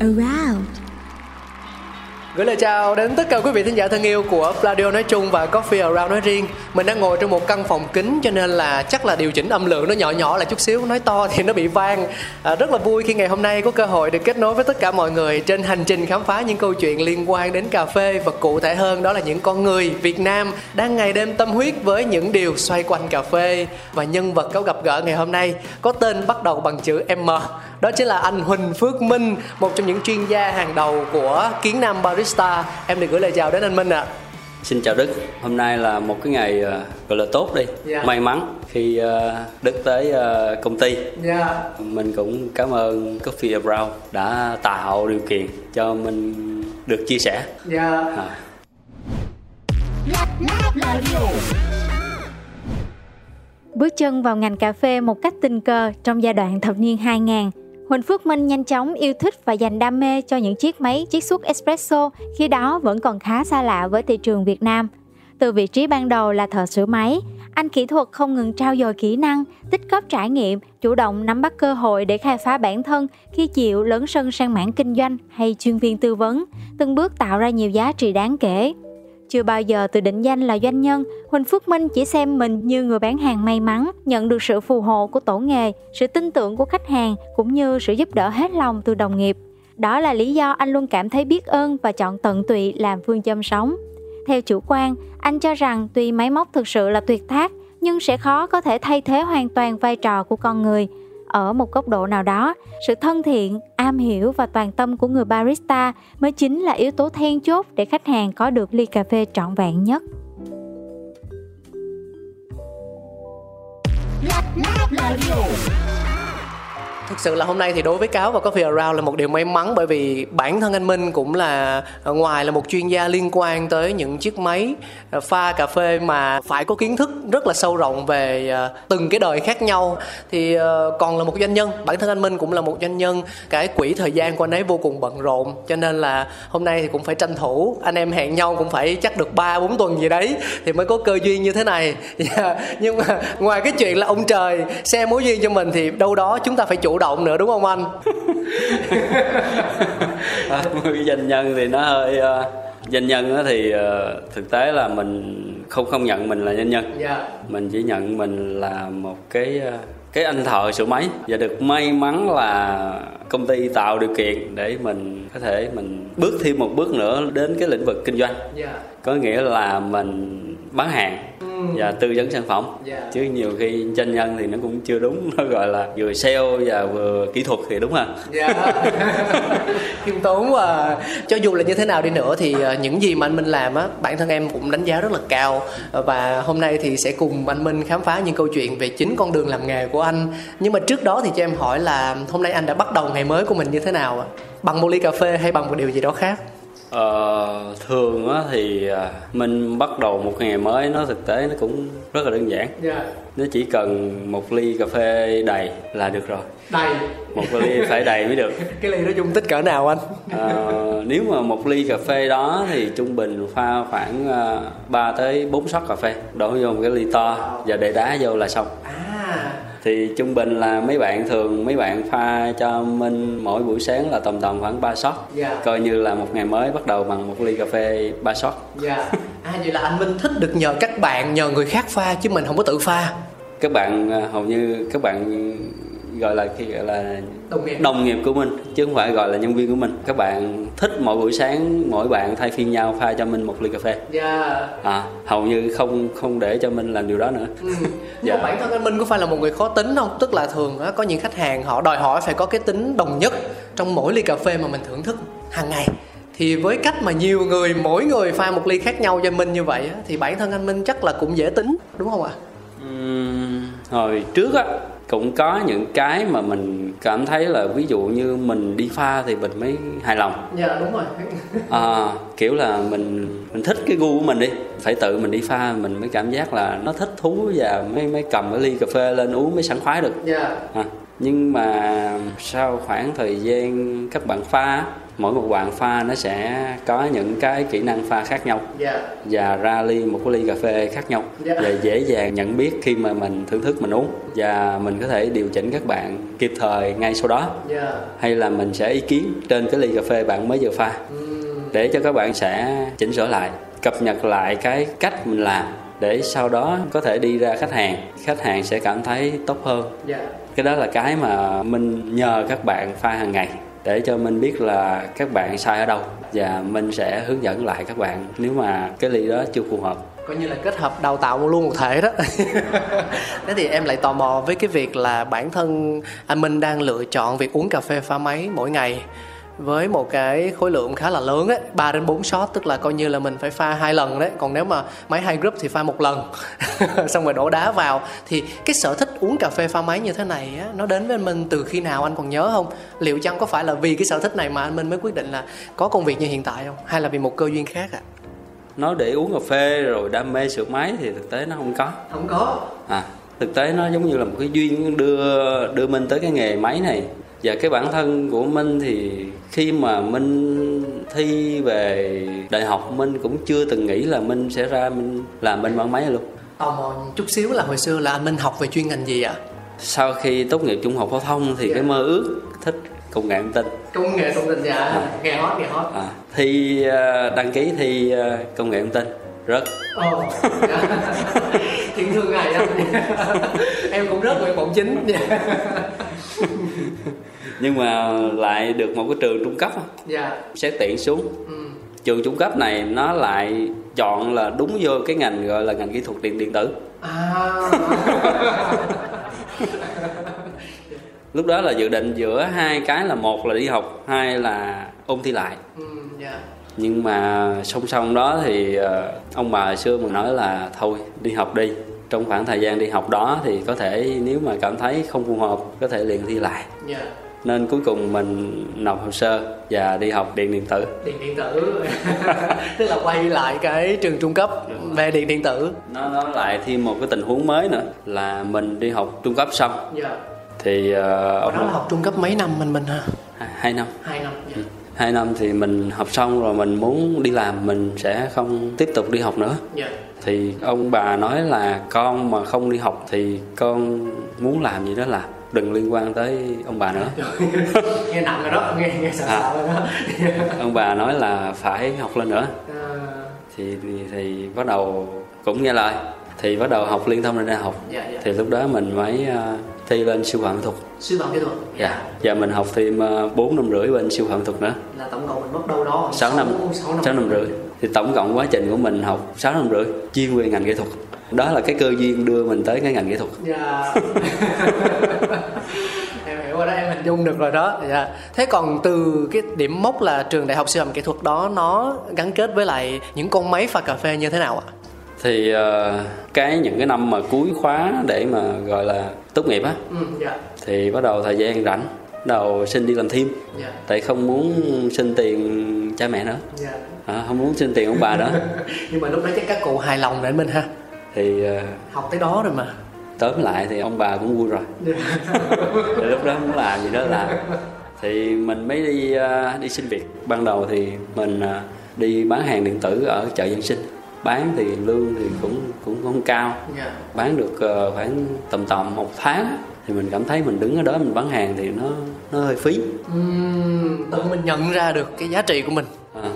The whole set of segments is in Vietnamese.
around Gửi lời chào đến tất cả quý vị thính giả thân yêu của Pladio nói chung và Coffee Around nói riêng. Mình đang ngồi trong một căn phòng kính cho nên là chắc là điều chỉnh âm lượng nó nhỏ nhỏ lại chút xíu. Nói to thì nó bị vang. À, Rất là vui khi ngày hôm nay có cơ hội được kết nối với tất cả mọi người Trên hành trình khám phá những câu chuyện liên quan đến cà phê Và cụ thể hơn đó là những con người Việt Nam đang ngày đêm tâm huyết với những điều xoay quanh cà phê Và nhân vật có gặp gỡ ngày hôm nay có tên bắt đầu bằng chữ M. Đó chính là anh Huỳnh Phước Minh một trong những chuyên gia hàng đầu của Kiến Nam Barista em được gửi lời chào đến anh Minh ạ. Xin chào Đức, hôm nay là một cái ngày ờ, gọi là tốt đi, Dạ. may mắn khi ờ, Đức tới ờ, công ty. dạ. Mình cũng cảm ơn Coffee Around đã tạo điều kiện cho mình được chia sẻ. dạ. À, Bước chân vào ngành cà phê một cách tình cờ trong giai đoạn thập niên 2000, Huỳnh Phước Minh nhanh chóng yêu thích và dành đam mê cho những chiếc máy chiết xuất espresso khi đó vẫn còn khá xa lạ với thị trường Việt Nam. Từ vị trí ban đầu là thợ sửa máy, anh kỹ thuật không ngừng trao dồi kỹ năng, tích góp trải nghiệm, chủ động nắm bắt cơ hội để khai phá bản thân khi chịu lớn sân sang mảng kinh doanh hay chuyên viên tư vấn, từng bước tạo ra nhiều giá trị đáng kể. Chưa bao giờ tự định danh là doanh nhân, Huỳnh Phước Minh chỉ xem mình như người bán hàng may mắn, nhận được sự phù hộ của tổ nghề, sự tin tưởng của khách hàng cũng như sự giúp đỡ hết lòng từ đồng nghiệp. Đó là lý do anh luôn cảm thấy biết ơn và chọn tận tụy làm phương châm sống. Theo chủ quan, anh cho rằng tuy máy móc thực sự là tuyệt tác, nhưng sẽ khó có thể thay thế hoàn toàn vai trò của con người. Ở một góc độ nào đó, sự thân thiện, am hiểu và toàn tâm của người barista mới chính là yếu tố then chốt để khách hàng có được ly cà phê trọn vẹn nhất. Thực sự là hôm nay thì đối với Cáo và Coffee Around là một điều may mắn bởi vì bản thân anh Minh cũng là ờ, ngoài là một chuyên gia liên quan tới những chiếc máy ờ, pha cà phê mà phải có kiến thức rất là sâu rộng về ờ, từng cái đời khác nhau. Thì còn là một doanh nhân, bản thân anh Minh cũng là một doanh nhân, cái quỹ thời gian của anh ấy vô cùng bận rộn. Cho nên là hôm nay thì cũng phải tranh thủ, anh em hẹn nhau cũng phải chắc được 3 4 tuần gì đấy thì mới có cơ duyên như thế này. Dạ, nhưng mà ngoài cái chuyện là ông trời xem mối duyên cho mình thì đâu đó chúng ta phải chủ động nữa đúng không anh? À, doanh nhân thì nó hơi ờ, doanh nhân thì ờ, thực tế là mình không không nhận mình là doanh nhân. dạ. Mình chỉ nhận mình là một cái cái anh thợ sửa máy và được may mắn là công ty tạo điều kiện để mình có thể mình bước thêm một bước nữa đến cái lĩnh vực kinh doanh. Dạ. Có nghĩa là mình bán hàng và tư vấn sản phẩm. Dạ. chứ nhiều khi doanh nhân thì nó cũng chưa đúng nó gọi là vừa sale và vừa kỹ thuật thì đúng không dạ. Khiêm tốn và cho dù là như thế nào đi nữa thì ờ, những gì mà anh Minh làm á bản thân em cũng đánh giá rất là cao. Và hôm nay thì sẽ cùng anh Minh khám phá những câu chuyện về chính con đường làm nghề của anh. Nhưng mà trước đó thì cho em hỏi là hôm nay anh đã bắt đầu ngày mới của mình như thế nào ạ? Bằng một ly cà phê hay bằng một điều gì đó khác Ờ, thường á thì à, mình bắt đầu một ngày mới nó thực tế nó cũng rất là đơn giản. Dạ. Nó chỉ cần một ly cà phê đầy là được rồi. Đầy. Một ly phải đầy mới được. Cái ly đó dung tích cỡ nào anh? Ờ, nếu mà một ly cà phê đó thì trung bình pha khoảng uh, 3 tới 4 shot cà phê. Đổ vô một cái ly to và để đá vô là xong. À thì trung bình là mấy bạn thường mấy bạn pha cho minh mỗi buổi sáng là tầm tầm khoảng 3 shot. Dạ. coi như là một ngày mới bắt đầu bằng một ly cà phê 3 shot. Dạ. À vậy là anh Minh thích được nhờ các bạn nhờ người khác pha chứ mình không có tự pha. Các bạn à, hầu như các bạn gọi là khi gọi là đồng nghiệp đồng nghiệp của mình chứ không phải gọi là nhân viên của mình các bạn thích mỗi buổi sáng mỗi bạn thay phiên nhau pha cho mình một ly cà phê dạ à, hầu như không không để cho mình làm điều đó nữa Ừ. Dạ. bản thân anh Minh có phải là một người khó tính không? Tức là thường á, có những khách hàng họ đòi hỏi phải có cái tính đồng nhất trong mỗi ly cà phê mà mình thưởng thức hàng ngày. Thì với cách mà nhiều người mỗi người pha một ly khác nhau cho Minh như vậy á, thì bản thân anh Minh chắc là cũng dễ tính đúng không ạ? Ừm, hồi trước á cũng có những cái mà mình cảm thấy là ví dụ như mình đi pha thì mình mới hài lòng Dạ đúng rồi. à, kiểu là mình mình thích cái gu của mình đi phải tự mình đi pha mình mới cảm giác là nó thích thú và mới mới cầm cái ly cà phê lên uống mới sảng khoái được Dạ. à, nhưng mà sau khoảng thời gian các bạn pha mỗi một bạn pha nó sẽ có những cái kỹ năng pha khác nhau. Dạ. và ra ly một cái ly cà phê khác nhau. Dạ. và dễ dàng nhận biết khi mà mình thưởng thức mình uống. Và mình có thể điều chỉnh các bạn kịp thời ngay sau đó. Dạ. hay là mình sẽ ý kiến trên cái ly cà phê bạn mới vừa pha. Để cho các bạn sẽ chỉnh sửa lại cập nhật lại cái cách mình làm. Để sau đó có thể đi ra khách hàng. Khách hàng sẽ cảm thấy tốt hơn. Dạ. cái đó là cái mà mình nhờ các bạn pha hàng ngày để cho mình biết là các bạn sai ở đâu, và mình sẽ hướng dẫn lại các bạn nếu mà cái ly đó chưa phù hợp. Coi như là kết hợp đào tạo luôn một thể đó. Thế thì em lại tò mò với cái việc là bản thân à, anh Minh đang lựa chọn việc uống cà phê pha máy mỗi ngày với một cái khối lượng khá là lớn đấy 3 đến 4 shot tức là coi như là mình phải pha hai lần đấy. Còn nếu mà máy hai group thì pha một lần. Xong rồi đổ đá vào. Thì cái sở thích uống cà phê pha máy như thế này á, nó đến với Minh từ khi nào anh còn nhớ không? Liệu chăng có phải là vì cái sở thích này mà anh Minh mới quyết định là có công việc như hiện tại không? Hay là vì một cơ duyên khác ạ? Nói để uống cà phê rồi đam mê sửa máy thì thực tế nó không có. Không có. À thực tế nó giống như là một cái duyên đưa đưa minh tới cái nghề máy này và cái bản thân của minh thì khi mà minh thi về đại học minh cũng chưa từng nghĩ là minh sẽ ra minh làm bên bán máy luôn tò mò chút xíu là hồi xưa là anh Minh học về chuyên ngành gì ạ? sau khi tốt nghiệp trung học phổ thông thì Dạ. cái mơ ước thích công nghệ thông tin Công nghệ thông tin dạ, nghe hot nghe hot. à, thi ờ, đăng ký thi ờ, công nghệ thông tin rất dạ. Thiện thương anh. em cũng rất nguyện vọng chính. nhưng mà lại được một cái trường trung cấp Dạ. xét tuyển xuống Ừ. trường trung cấp này nó lại chọn là đúng vô cái ngành gọi là ngành kỹ thuật điện điện tử À. lúc đó là dự định giữa hai cái là một là đi học hai là ôn thi lại Ừ, dạ. nhưng mà song song đó thì ờ, ông bà xưa mình nói là thôi đi học đi trong khoảng thời gian đi học đó thì có thể nếu mà cảm thấy không phù hợp có thể liền thi lại Dạ. Nên cuối cùng mình nộp hồ sơ và đi học điện điện tử Điện điện tử. Tức là quay lại cái trường trung cấp về điện điện tử. nó nó lại thêm một cái tình huống mới nữa là mình đi học trung cấp xong Dạ. thì ờ, Hồi đó là ông học trung cấp mấy năm mình mình hả? hai năm Hai năm. Dạ. hai năm thì mình học xong rồi mình muốn đi làm mình sẽ không tiếp tục đi học nữa Dạ. thì ông bà nói là con mà không đi học thì con muốn làm gì đó làm đừng liên quan tới ông bà nữa. Nghe nặng rồi đó, nghe nghe sợ À. sợ rồi đó. ông bà nói là phải học lên nữa. À, thì thì, thì bắt đầu cũng nghe lời. Thì bắt đầu học liên thông lên đại học. Dạ dạ. thì lúc đó mình mới ờ, thi lên siêu phạm thuật. Sư phạm kỹ thuật. dạ. Và mình học thêm uh, 4 năm rưỡi bên siêu phạm thuật nữa. Là tổng cộng mình mất đâu đó 6 năm. sáu năm. 6 năm rưỡi. Thì tổng cộng quá trình của mình học 6 năm rưỡi. Chuyên về ngành kỹ thuật. Đó là cái cơ duyên đưa mình tới cái ngành kỹ thuật. Dạ. em hiểu rồi đó, em hình dung được rồi đó. Dạ. Thế còn từ cái điểm mốc là trường đại học sư phạm kỹ thuật đó nó gắn kết với lại những con máy pha cà phê như thế nào ạ? thì ờ, cái những cái năm mà cuối khóa để mà gọi là tốt nghiệp á Ừ, dạ. thì bắt đầu thời gian rảnh bắt đầu xin đi làm thêm Dạ. tại không muốn xin tiền cha mẹ nữa Dạ. à, không muốn xin tiền ông bà nữa Nhưng mà lúc đó chắc các cụ hài lòng để mình ha. thì ờ, Học tới đó rồi mà. Tóm lại thì ông bà cũng vui rồi. Thì lúc đó muốn làm gì đó làm thì mình mới đi ờ, đi xin việc. Ban đầu thì mình ờ, đi bán hàng điện tử ở chợ dân sinh. Bán thì lương thì cũng cũng không cao. Dạ. bán được ờ, khoảng tầm tầm một tháng thì mình cảm thấy mình đứng ở đó mình bán hàng thì nó nó hơi phí. Ừm, tự mình nhận ra được cái giá trị của mình. à,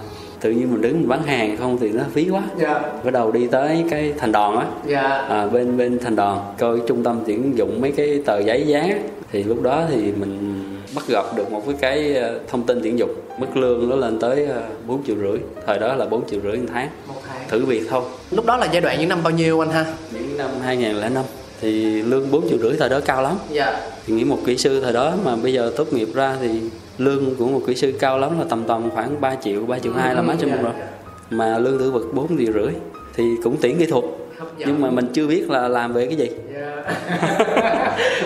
tự nhiên mình đứng mình bán hàng không thì nó phí quá. Dạ. bắt đầu đi tới cái thành đòn á. Dạ. à, bên bên thành đòn coi trung tâm tuyển dụng mấy cái tờ giấy dán á, thì lúc đó thì mình bắt gặp được một cái ờ, thông tin tuyển dụng mức lương nó lên tới ờ, bốn triệu rưỡi. Thời đó là 4 triệu rưỡi một tháng. Một tháng. Thử việc thôi. Lúc đó là giai đoạn những năm bao nhiêu anh ha? Những năm 2005 thì lương 4 triệu rưỡi thời đó cao lắm. Dạ. Thì nghĩ một kỹ sư thời đó mà bây giờ tốt nghiệp ra thì lương của một kỹ sư cao lắm là tầm tầm khoảng 3 triệu 3 triệu hai là maximum rồi. Mà lương thử vực 4 triệu rưỡi thì cũng tuyển kỹ thuật. Nhưng mà mình chưa biết là làm về cái gì.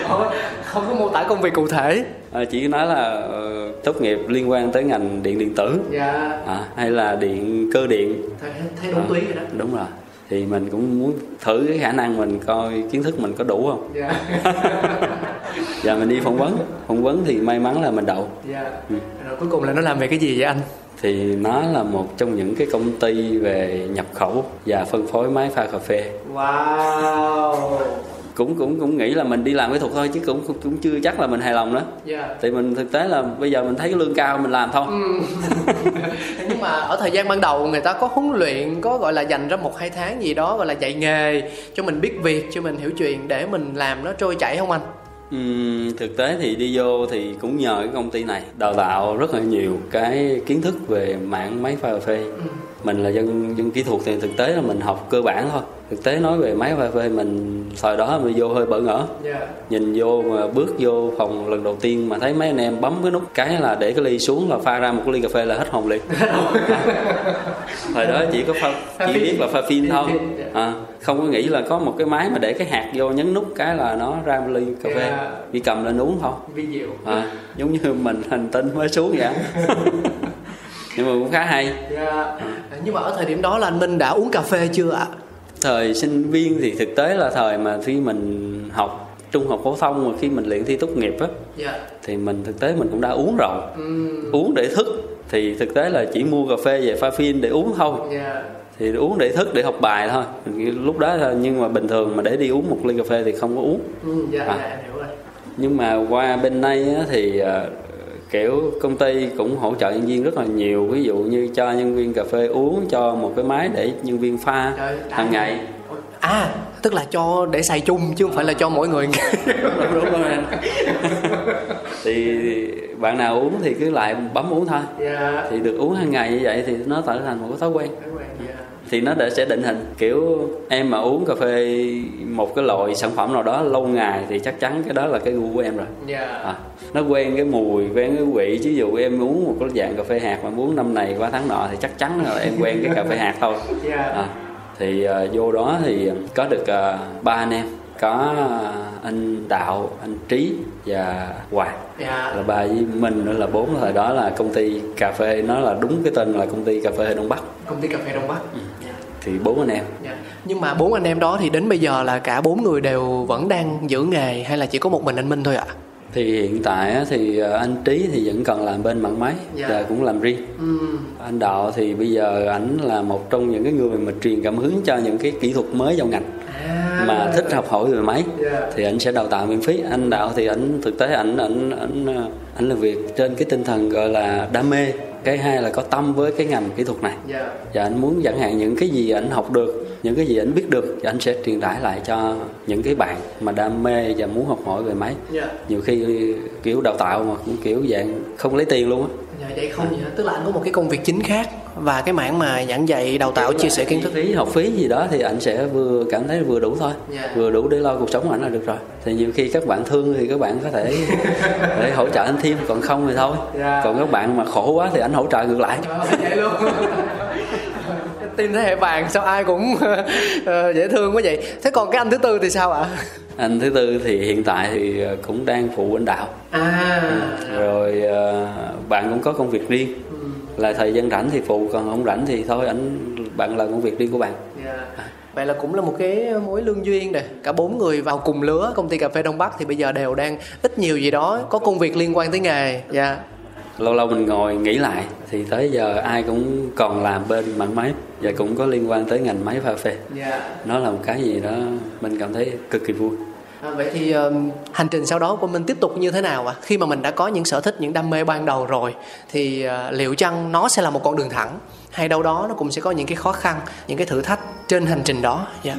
Không, không có mô tả công việc cụ thể. À, chỉ nói là ờ, tốt nghiệp liên quan tới ngành điện điện tử. Dạ. À, hay là điện cơ điện. Thấy, thấy đúng túy rồi đó. đúng rồi. Thì mình cũng muốn thử cái khả năng mình coi kiến thức mình có đủ không dạ mình đi phỏng vấn. Phỏng vấn thì may mắn là mình đậu. Dạ. Rồi cuối cùng là nó làm về cái gì vậy anh? Thì nó là một trong những cái công ty về nhập khẩu và phân phối máy pha cà phê. Wow. Cũng cũng cũng nghĩ là mình đi làm kỹ thuật thôi chứ cũng cũng, chưa chắc là mình hài lòng nữa. Dạ. Thì mình thực tế là bây giờ mình thấy cái lương cao mình làm thôi. Nhưng mà ở thời gian ban đầu người ta có huấn luyện có gọi là dành ra một hai tháng gì đó gọi là dạy nghề cho mình biết việc cho mình hiểu chuyện để mình làm nó trôi chảy không anh Uhm, thực tế thì đi vô thì cũng nhờ cái công ty này đào tạo rất là nhiều cái kiến thức về mạng máy pha cà phê. Ừ mình là dân dân kỹ thuật thì thực tế là mình học cơ bản thôi. Thực tế nói về máy pha phê mình thời đó mình vô hơi bỡ ngỡ. Dạ. Nhìn vô mà bước vô phòng lần đầu tiên mà thấy mấy anh em bấm cái nút cái là để cái ly xuống là pha ra một cái ly cà phê là hết hồn liền. Thời đó chỉ có pha chỉ biết là pha phin thôi. À, không có nghĩ là có một cái máy mà để cái hạt vô nhấn nút cái là nó ra một ly cà phê. Yeah. chỉ cầm lên uống thôi. À, giống như mình hành tinh mới xuống vậy nhưng mà cũng khá hay. Dạ. Nhưng mà ở thời điểm đó là anh minh đã uống cà phê chưa ạ? Thời sinh viên thì thực tế là thời mà khi mình học trung học phổ thông mà khi mình luyện thi tốt nghiệp á dạ. thì mình thực tế mình cũng đã uống rồi. Ừm, uống để thức thì thực tế là chỉ mua cà phê về pha phin để uống thôi. Dạ. Thì uống để thức để học bài thôi. Lúc đó thôi nhưng mà bình thường mà để đi uống một ly cà phê thì không có uống. Ừm, dạ À. dạ em hiểu rồi. Nhưng mà qua bên đây á, thì ờ, kiểu công ty cũng hỗ trợ nhân viên rất là nhiều. Ví dụ như cho nhân viên cà phê uống cho một cái máy để nhân viên pha hàng ngày. À tức là cho để xài chung chứ không phải là cho mỗi người. Đúng đúng rồi. Thì bạn nào uống thì cứ lại bấm uống thôi. Dạ. Thì được uống hàng ngày như vậy thì nó trở thành một cái thói quen thì nó để sẽ định hình. Kiểu em mà uống cà phê một cái loại sản phẩm nào đó lâu ngày thì chắc chắn cái đó là cái gu của em rồi. Dạ. À, nó quen cái mùi quen cái vị. Chứ dù em uống một cái dạng cà phê hạt mà muốn năm này qua tháng nọ thì chắc chắn là em quen cái cà phê hạt thôi. Dạ. À, thì à, vô đó thì có được à, ba anh em. Có à, anh đạo anh trí và hoàng dạ. Là ba với mình nữa là bốn. Thời đó là công ty cà phê nó là đúng cái tên là công ty cà phê đông bắc. Công ty cà phê đông bắc. Dạ thì bốn anh em Dạ. Nhưng mà bốn anh em đó thì đến bây giờ là cả bốn người đều vẫn đang giữ nghề hay là chỉ có một mình anh Minh thôi ạ? thì hiện tại thì à, anh trí thì vẫn còn làm bên mạng máy Dạ. và cũng làm riêng Ừm, anh đạo thì bây giờ ảnh là một trong những cái người mà truyền cảm hứng cho những cái kỹ thuật mới trong ngành À. mà thích học hỏi về máy Dạ. thì anh sẽ đào tạo miễn phí anh đạo thì ảnh thực tế ảnh ảnh ảnh ảnh làm việc trên cái tinh thần gọi là đam mê cái hai là có tâm với cái ngành kỹ thuật này Dạ. và anh muốn chẳng hạn những cái gì anh học được những cái gì anh biết được thì anh sẽ truyền tải lại cho những cái bạn mà đam mê và muốn học hỏi về máy Dạ. nhiều khi kiểu đào tạo mà cũng kiểu dạng không lấy tiền luôn á Dạ vậy không vậy hả? Tức là anh có một cái công việc chính khác và cái mảng mà giảng dạy, đào tạo, chia sẻ kiến thức. phí học phí gì đó thì anh sẽ vừa cảm thấy vừa đủ thôi Dạ. vừa đủ để lo cuộc sống của anh là được rồi thì nhiều khi các bạn thương thì các bạn có thể để hỗ trợ anh thêm còn không thì thôi Dạ. còn các bạn mà khổ quá thì anh hỗ trợ ngược lại vậy luôn. Team thế hệ vàng sao ai cũng ờ, dễ thương quá vậy. Thế còn cái anh thứ tư thì sao ạ? anh thứ tư thì hiện tại thì cũng đang phụ anh đạo À. rồi ờ, bạn cũng có công việc riêng Ừ. là thời gian rảnh thì phụ còn không rảnh thì thôi anh bạn làm công việc riêng của bạn Dạ. Vậy là cũng là một cái mối lương duyên nè Cả bốn người vào cùng lứa Công ty cà phê Đông Bắc thì bây giờ đều đang ít nhiều gì đó Có công việc liên quan tới nghề Dạ lâu lâu mình ngồi nghĩ lại thì tới giờ ai cũng còn làm bên mạng máy và cũng có liên quan tới ngành máy pha phê. Dạ. Nó là một cái gì đó mình cảm thấy cực kỳ vui. À, Vậy thì um, hành trình sau đó của mình tiếp tục như thế nào ạ? Khi mà mình đã có những sở thích, những đam mê ban đầu rồi Thì uh, liệu chăng nó sẽ là một con đường thẳng? Hay đâu đó nó cũng sẽ có những cái khó khăn Những cái thử thách trên hành trình đó? Dạ.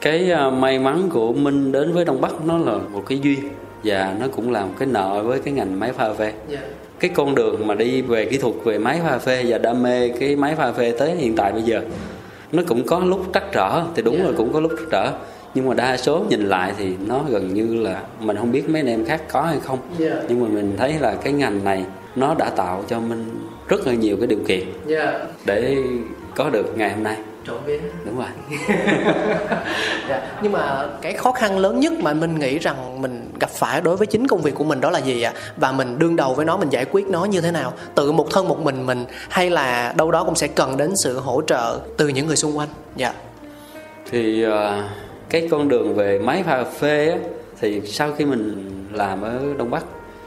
Cái à, may mắn của minh đến với đông bắc nó là một cái duyên và nó cũng là một cái nợ với cái ngành máy pha phê. Dạ cái con đường mà đi về kỹ thuật về máy pha phê và đam mê cái máy pha phê tới hiện tại bây giờ nó cũng có lúc trắc trở thì đúng Dạ. là cũng có lúc trắc trở nhưng mà đa số nhìn lại thì nó gần như là mình không biết mấy anh em khác có hay không Dạ. nhưng mà mình thấy là cái ngành này nó đã tạo cho mình rất là nhiều cái điều kiện dạ để có được ngày hôm nay trộm vía đúng rồi Dạ. Nhưng mà cái khó khăn lớn nhất mà mình nghĩ rằng mình gặp phải đối với chính công việc của mình đó là gì ạ? Và mình đương đầu với nó mình giải quyết nó như thế nào? Tự một thân một mình mình hay là đâu đó cũng sẽ cần đến sự hỗ trợ từ những người xung quanh? Dạ. thì ờ, cái con đường về máy pha phê á, thì sau khi mình làm ở Đông Bắc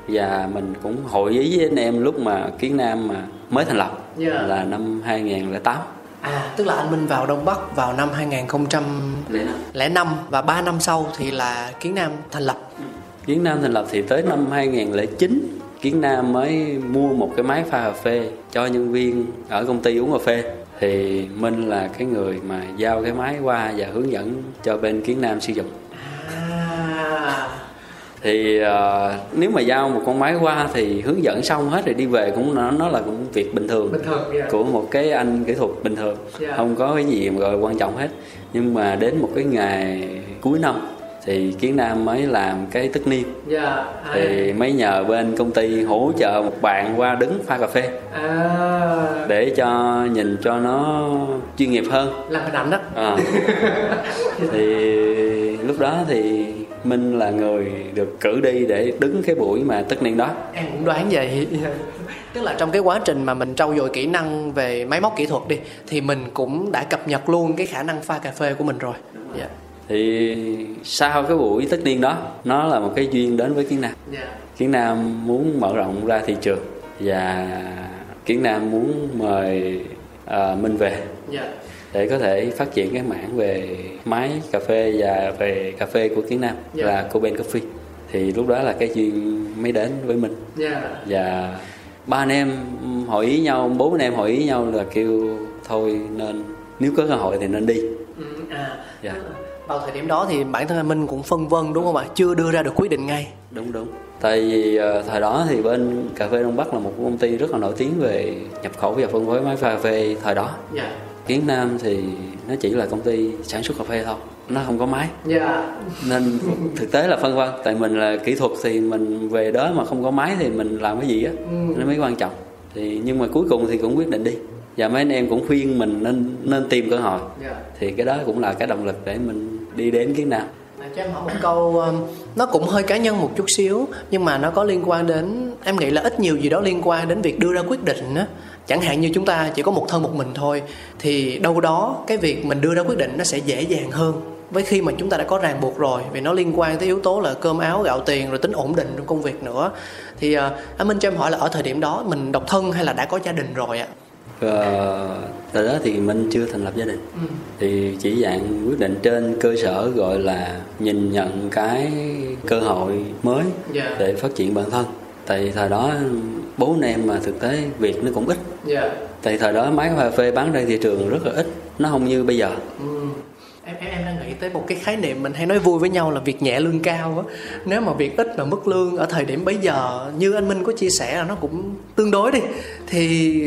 và mình cũng hội ý với anh em lúc mà Kiến Nam mà mới thành lập Dạ. là năm 2008 À, tức là anh Minh vào Đông Bắc vào năm 2005 và 3 năm sau thì là Kiến Nam thành lập. Kiến Nam thành lập thì tới năm 2009 Kiến Nam mới mua một cái máy pha cà phê cho nhân viên ở công ty uống cà phê thì Minh là cái người mà giao cái máy qua và hướng dẫn cho bên Kiến Nam sử dụng À. thì ờ, nếu mà giao một con máy qua thì hướng dẫn xong hết rồi đi về cũng nó, nó là cũng việc bình thường Bình thường, dạ. của một cái anh kỹ thuật bình thường Dạ. không có cái gì mà gọi là quan trọng hết nhưng mà đến một cái ngày cuối năm thì kiến nam mới làm cái tất niên Dạ. thì mới nhờ bên công ty hỗ trợ một bạn qua đứng pha cà phê À. để cho nhìn cho nó chuyên nghiệp hơn Làm hình ảnh đó. à. thì lúc đó thì minh là người được cử đi để đứng cái buổi mà tất niên đó. Em cũng đoán vậy. Tức là trong cái quá trình mà mình trau dồi kỹ năng về máy móc kỹ thuật đi Thì mình cũng đã cập nhật luôn cái khả năng pha cà phê của mình rồi. Dạ. Thì sau cái buổi tất niên đó nó là một cái duyên đến với kiến nam. Dạ. Kiến nam muốn mở rộng ra thị trường và kiến nam muốn mời à, minh về. Dạ để có thể phát triển cái mảng về máy cà phê và về cà phê của kiến nam Dạ. là Coben Coffee. Thì lúc đó là cái duyên mới đến với mình. Dạ. Và ba anh em hội ý nhau bốn anh em hội ý nhau là kêu thôi nên nếu có cơ hội thì nên đi. Ừ, à, Dạ. Vào thời điểm đó thì bản thân anh Minh cũng phân vân đúng không ạ? Chưa đưa ra được quyết định ngay. Đúng đúng. Tại vì ờ, thời đó thì bên cà phê đông bắc là một công ty rất là nổi tiếng về nhập khẩu và phân phối máy pha cà phê thời đó. Dạ kiến nam thì nó chỉ là công ty sản xuất cà phê thôi nó không có máy. Dạ. Nên thực tế là phân vân tại mình là kỹ thuật thì mình về đó mà không có máy thì mình làm cái gì á nó mới quan trọng. Thì nhưng mà cuối cùng thì cũng quyết định đi. Và mấy anh em cũng khuyên mình nên nên tìm cơ hội. Dạ. Thì cái đó cũng là cái động lực để mình đi đến kiến nam. À, cho em hỏi một câu um, nó cũng hơi cá nhân một chút xíu nhưng mà nó có liên quan đến em nghĩ là ít nhiều gì đó liên quan đến việc đưa ra quyết định á chẳng hạn như chúng ta chỉ có một thân một mình thôi thì đâu đó cái việc mình đưa ra quyết định nó sẽ dễ dàng hơn với khi mà chúng ta đã có ràng buộc rồi vì nó liên quan tới yếu tố là cơm áo gạo tiền rồi tính ổn định trong công việc nữa. Thì uh, anh Minh cho em hỏi là ở thời điểm đó mình độc thân hay là đã có gia đình rồi ạ? Ờ, từ đó thì mình chưa thành lập gia đình. Thì chỉ dạng quyết định trên cơ sở gọi là nhìn nhận cái cơ hội mới Dạ. để phát triển bản thân tại thời đó bố anh em mà thực tế việc nó cũng ít. Dạ. Tại thời đó máy cà phê bán ra thị trường rất là ít nó không như bây giờ. Ừ. Em, em em đang nghĩ tới một cái khái niệm mình hay nói vui với nhau là việc nhẹ lương cao á. Nếu mà việc ít mà mức lương ở thời điểm bấy giờ như anh Minh có chia sẻ là nó cũng tương đối đi thì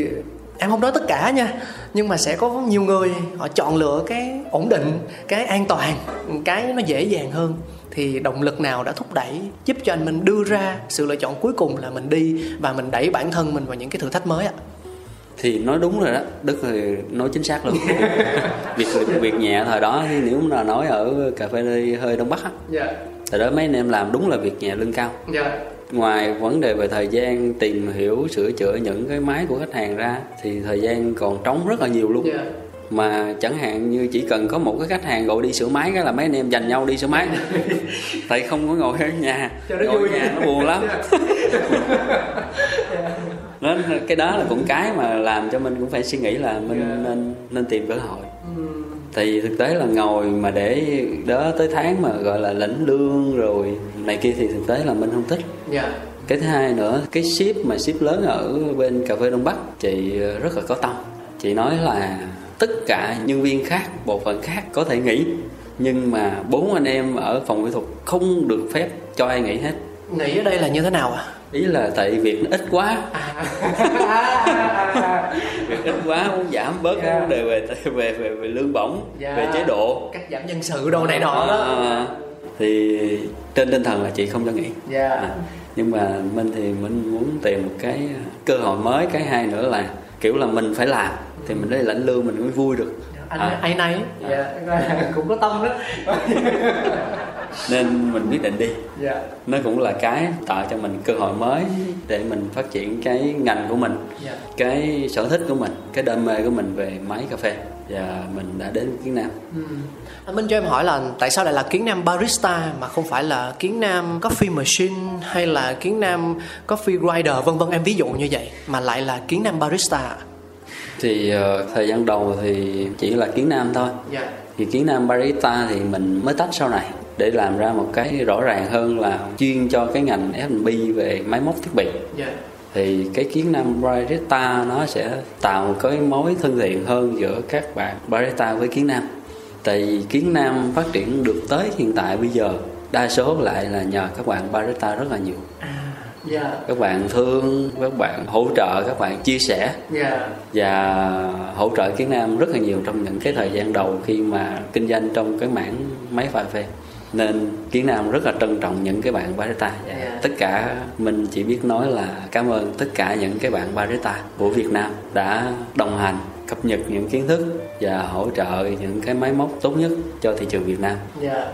em không nói tất cả nha nhưng mà sẽ có nhiều người họ chọn lựa cái ổn định cái an toàn cái nó dễ dàng hơn. Thì động lực nào đã thúc đẩy giúp cho anh Minh đưa ra sự lựa chọn cuối cùng là mình đi và mình đẩy bản thân mình vào những cái thử thách mới ạ? Thì nói đúng rồi đó đức thì nói chính xác luôn. Việc việc nhẹ thời đó thì nếu mà nói ở cà phê hơi đông bắc á dạ. thời đó mấy anh em làm đúng là việc nhẹ lương cao. Dạ ngoài vấn đề về thời gian tìm hiểu sửa chữa những cái máy của khách hàng ra thì thời gian còn trống rất là nhiều luôn. Dạ. Mà chẳng hạn như chỉ cần có một cái khách hàng gọi đi sửa máy cái là mấy anh em dành nhau đi sửa máy. Tại không có ngồi ở nhà. Ngồi ở nhà nó buồn lắm. Nên cái đó là cũng cái mà làm cho mình cũng phải suy nghĩ là mình nên nên tìm cơ hội tại vì thực tế là ngồi mà để đó tới tháng mà gọi là lãnh lương rồi này kia thì thực tế là mình không thích. Dạ. Cái thứ hai nữa cái ship mà ship lớn ở bên cà phê đông bắc chị rất là có tâm. Chị nói là tất cả nhân viên khác bộ phận khác có thể nghỉ nhưng mà bốn anh em ở phòng kỹ thuật không được phép cho ai nghỉ hết. Nghĩ ở đây là như thế nào ạ ý là tại việc nó ít quá. Việc ít quá muốn giảm bớt Dạ. vấn đề về về về, về lương bổng Dạ. về chế độ. Cắt giảm nhân sự đồ này nọ đó. À, thì trên tinh thần là chị không cho nghỉ. Dạ. à, nhưng mà mình thì mình muốn tìm một cái cơ hội mới cái hai nữa là kiểu là mình phải làm thì mình lấy lãnh lương mình mới vui được. Anh À. ai nấy dạ cũng có tâm đó nên mình quyết định đi. Dạ. Nó cũng là cái tạo cho mình cơ hội mới để mình phát triển cái ngành của mình dạ. cái sở thích của mình cái đam mê của mình về máy cà phê. Và mình đã đến Kiến Nam. Ừ. Minh cho em hỏi là tại sao lại là Kiến Nam Barista mà không phải là Kiến Nam Coffee Machine hay là Kiến Nam Coffee Grinder vân vân em ví dụ như vậy mà lại là Kiến Nam Barista. thì ờ, thời gian đầu thì chỉ là Kiến Nam thôi. Dạ. thì Kiến Nam Barista thì mình mới tách sau này để làm ra một cái rõ ràng hơn là chuyên cho cái ngành F&B về máy móc thiết bị Dạ. thì cái kiến nam barista nó sẽ tạo một cái mối thân thiện hơn giữa các bạn barista với kiến nam tại vì kiến nam phát triển được tới hiện tại bây giờ đa số lại là nhờ các bạn barista rất là nhiều Dạ. các bạn thương các bạn hỗ trợ các bạn chia sẻ Dạ. và hỗ trợ kiến nam rất là nhiều trong những cái thời gian đầu khi mà kinh doanh trong cái mảng máy pha phê nên kiến nam rất là trân trọng những cái bạn barista Yeah. tất cả mình chỉ biết nói là cảm ơn tất cả những cái bạn barista của Việt Nam đã đồng hành cập nhật những kiến thức và hỗ trợ những cái máy móc tốt nhất cho thị trường Việt Nam Dạ.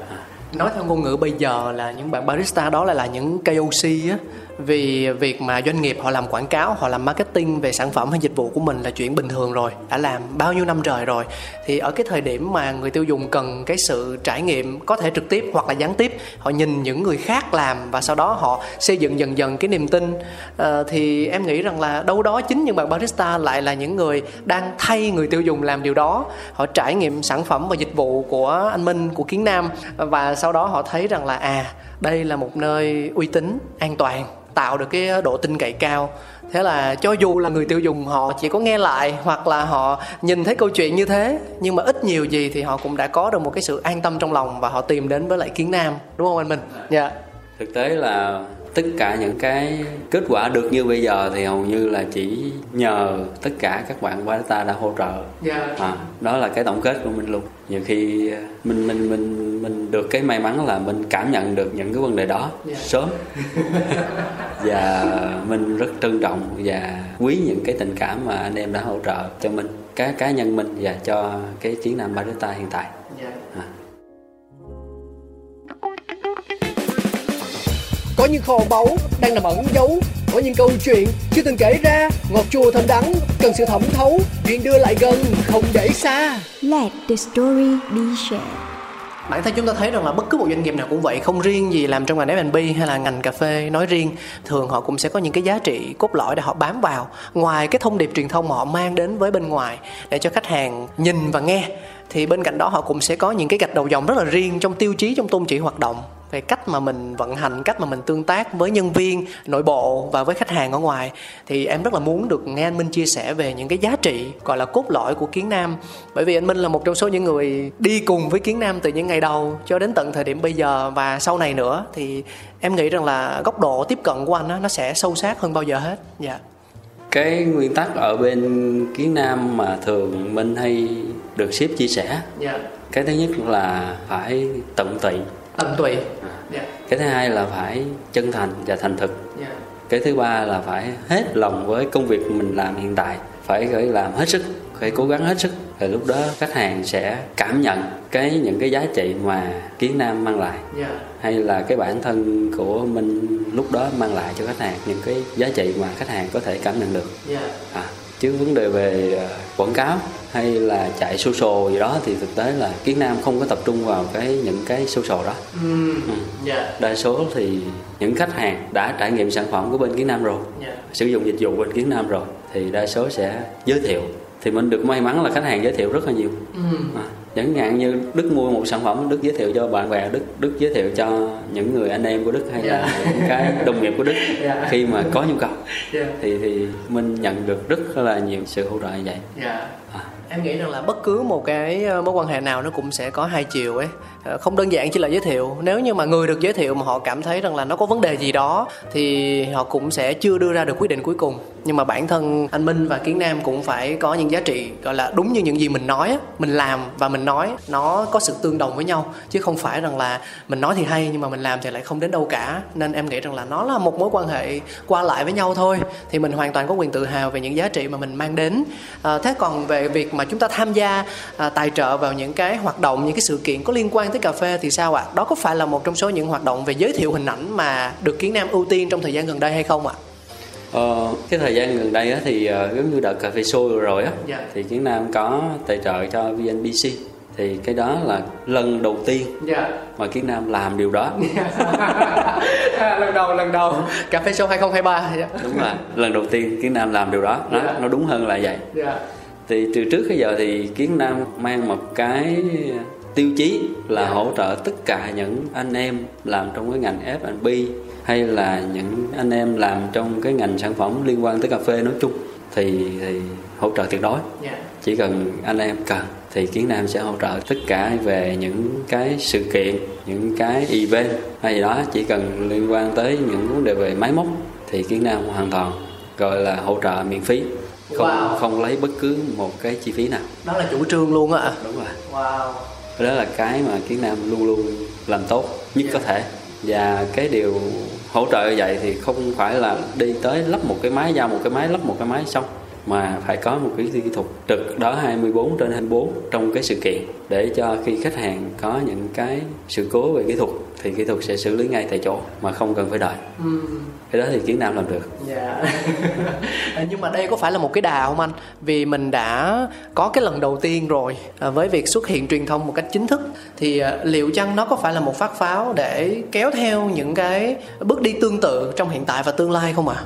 Nói theo ngôn ngữ bây giờ là những bạn barista đó lại là những KOC á vì việc mà doanh nghiệp họ làm quảng cáo họ làm marketing về sản phẩm hay dịch vụ của mình là chuyện bình thường rồi đã làm bao nhiêu năm trời rồi. Thì ở cái thời điểm mà người tiêu dùng cần cái sự trải nghiệm có thể trực tiếp hoặc là gián tiếp họ nhìn những người khác làm và sau đó họ xây dựng dần dần cái niềm tin. À, thì em nghĩ rằng là đâu đó chính những bạn barista lại là những người đang thay người tiêu dùng làm điều đó. Họ trải nghiệm sản phẩm và dịch vụ của anh Minh của Kiến Nam và sau đó họ thấy rằng là à đây là một nơi uy tín an toàn tạo được cái độ tin cậy cao. Thế là cho dù là người tiêu dùng, họ chỉ có nghe lại hoặc là họ nhìn thấy câu chuyện như thế, nhưng mà ít nhiều gì thì họ cũng đã có được một cái sự an tâm trong lòng và họ tìm đến với lại kiến nam. Đúng không anh minh? Dạ. Thực tế là tất cả những cái kết quả được như bây giờ thì hầu như là chỉ nhờ tất cả các bạn barista đã hỗ trợ. Dạ. À, đó là cái tổng kết của mình luôn. Nhiều khi à, mình mình mình mình được cái may mắn là mình cảm nhận được những cái vấn đề đó Dạ. sớm. Và mình rất trân trọng và quý những cái tình cảm mà anh em đã hỗ trợ cho mình cá cá nhân mình và cho cái chiến nam barista hiện tại. Dạ. À. Có những kho báu đang nằm ẩn giấu. Có những câu chuyện chưa từng kể ra. Ngọt chua thơm đắng cần sự thẩm thấu. Chuyện đưa lại gần không để xa. Let the story be shared. Bản thân chúng ta thấy rằng là bất cứ một doanh nghiệp nào cũng vậy Không riêng gì làm trong ngành F&B hay là ngành cà phê nói riêng Thường họ cũng sẽ có những cái giá trị cốt lõi để họ bám vào. Ngoài cái thông điệp truyền thông mà họ mang đến với bên ngoài Để cho khách hàng nhìn và nghe Thì bên cạnh đó họ cũng sẽ có những cái gạch đầu dòng rất là riêng Trong tiêu chí, trong tôn chỉ hoạt động về cách mà mình vận hành cách mà mình tương tác với nhân viên nội bộ và với khách hàng ở ngoài. Thì em rất là muốn được nghe anh Minh chia sẻ về những cái giá trị gọi là cốt lõi của Kiến Nam. Bởi vì anh Minh là một trong số những người đi cùng với Kiến Nam từ những ngày đầu cho đến tận thời điểm bây giờ. Và sau này nữa thì em nghĩ rằng là góc độ tiếp cận của anh á, nó sẽ sâu sát hơn bao giờ hết. Dạ. Cái nguyên tắc ở bên kiến nam mà thường minh hay được ship chia sẻ dạ. cái thứ nhất là phải tận tụy tận tụy. Dạ. Cái thứ hai là phải chân thành và thành thực. Dạ. Cái thứ ba là phải hết lòng với công việc mình làm hiện tại. Phải phải làm hết sức phải cố gắng hết sức. Rồi lúc đó khách hàng sẽ cảm nhận cái những cái giá trị mà kiến nam mang lại. Dạ. Hay là cái bản thân của mình lúc đó mang lại cho khách hàng những cái giá trị mà khách hàng có thể cảm nhận được. Dạ. À, chứ vấn đề về ờ, quảng cáo hay là chạy social gì đó thì thực tế là kiến nam không có tập trung vào cái những cái social đó. Ừ. dạ. Đa số thì những khách hàng đã trải nghiệm sản phẩm của bên kiến nam rồi dạ. sử dụng dịch vụ bên kiến nam rồi thì đa số sẽ giới thiệu. Thì mình được may mắn là khách hàng giới thiệu rất là nhiều. Ừ à, chẳng hạn như đức mua một sản phẩm đức giới thiệu cho bạn bè đức đức giới thiệu cho những người anh em của đức hay là Dạ. những cái đồng nghiệp của đức Dạ. khi mà có nhu cầu. Dạ. Thì thì mình nhận được rất là nhiều sự hỗ trợ như vậy. Dạ. À, em nghĩ rằng là bất cứ một cái ờ, mối quan hệ nào nó cũng sẽ có hai chiều ấy Ờ, không đơn giản chỉ là giới thiệu. Nếu như mà người được giới thiệu mà họ cảm thấy rằng là nó có vấn đề gì đó thì họ cũng sẽ chưa đưa ra được quyết định cuối cùng. Nhưng mà bản thân anh Minh và Kiến Nam cũng phải có những giá trị gọi là đúng như những gì mình nói mình làm và mình nói nó có sự tương đồng với nhau. Chứ không phải rằng là mình nói thì hay nhưng mà mình làm thì lại không đến đâu cả. Nên em nghĩ rằng là nó là một mối quan hệ qua lại với nhau thôi. Thì mình hoàn toàn có quyền tự hào về những giá trị mà mình mang đến. À, thế còn về việc mà chúng ta tham gia à, tài trợ vào những cái hoạt động những cái sự kiện có liên quan tới cà phê thì sao ạ à? đó có phải là một trong số những hoạt động về giới thiệu hình ảnh mà được kiến nam ưu tiên trong thời gian gần đây hay không ạ à? Ờ, cái thời gian gần đây á, thì uh, giống như đợt cà phê show rồi á yeah. thì Kiến Nam có tài trợ cho VNBC thì cái đó là lần đầu tiên yeah. mà Kiến Nam làm điều đó lần đầu lần đầu cà phê show 2023 yeah. đúng là lần đầu tiên Kiến Nam làm điều đó nó yeah. nó đúng hơn là vậy yeah. thì từ trước tới giờ thì Kiến Nam mang một cái tiêu chí là hỗ trợ tất cả những anh em làm trong cái ngành F&B hay là những anh em làm trong cái ngành sản phẩm liên quan tới cà phê nói chung thì thì hỗ trợ tuyệt đối yeah. Dạ. chỉ cần anh em cần thì kiến nam sẽ hỗ trợ tất cả về những cái sự kiện những cái event hay gì đó chỉ cần liên quan tới những vấn đề về máy móc thì kiến nam hoàn toàn gọi là hỗ trợ miễn phí không wow. không lấy bất cứ một cái chi phí nào đó là chủ trương luôn á đúng rồi wow đó là cái mà kiến nam luôn luôn làm tốt nhất có thể. Và cái điều hỗ trợ như vậy thì không phải là đi tới lắp một cái máy, giao một cái máy, lắp một cái máy xong mà phải có một cái kỹ thuật trực đó 24 trên 24 trong cái sự kiện để cho khi khách hàng có những cái sự cố về kỹ thuật thì kỹ thuật sẽ xử lý ngay tại chỗ mà không cần phải đợi ừ. cái đó thì kiến nam làm được dạ nhưng mà đây có phải là một cái đà không anh vì mình đã có cái lần đầu tiên rồi à, với việc xuất hiện truyền thông một cách chính thức thì à, liệu chăng nó có phải là một phát pháo để kéo theo những cái bước đi tương tự trong hiện tại và tương lai không ạ à?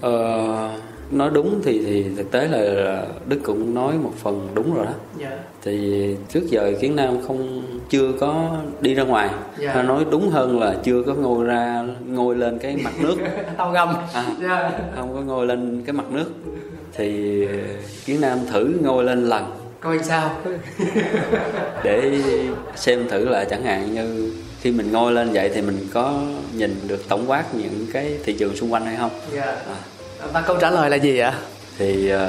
ờ nói đúng thì thì thực tế là đức cũng nói một phần đúng rồi đó yeah. Dạ. thì trước giờ kiến nam không chưa có đi ra ngoài yeah. Dạ. nói đúng hơn là chưa có ngồi ra ngồi lên cái mặt nước tàu ngầm à, yeah. Dạ. không có ngồi lên cái mặt nước thì kiến nam thử ngồi lên lần coi sao để xem thử là chẳng hạn như khi mình ngồi lên vậy thì mình có nhìn được tổng quát những cái thị trường xung quanh hay không yeah. à và câu trả lời là gì ạ thì uh,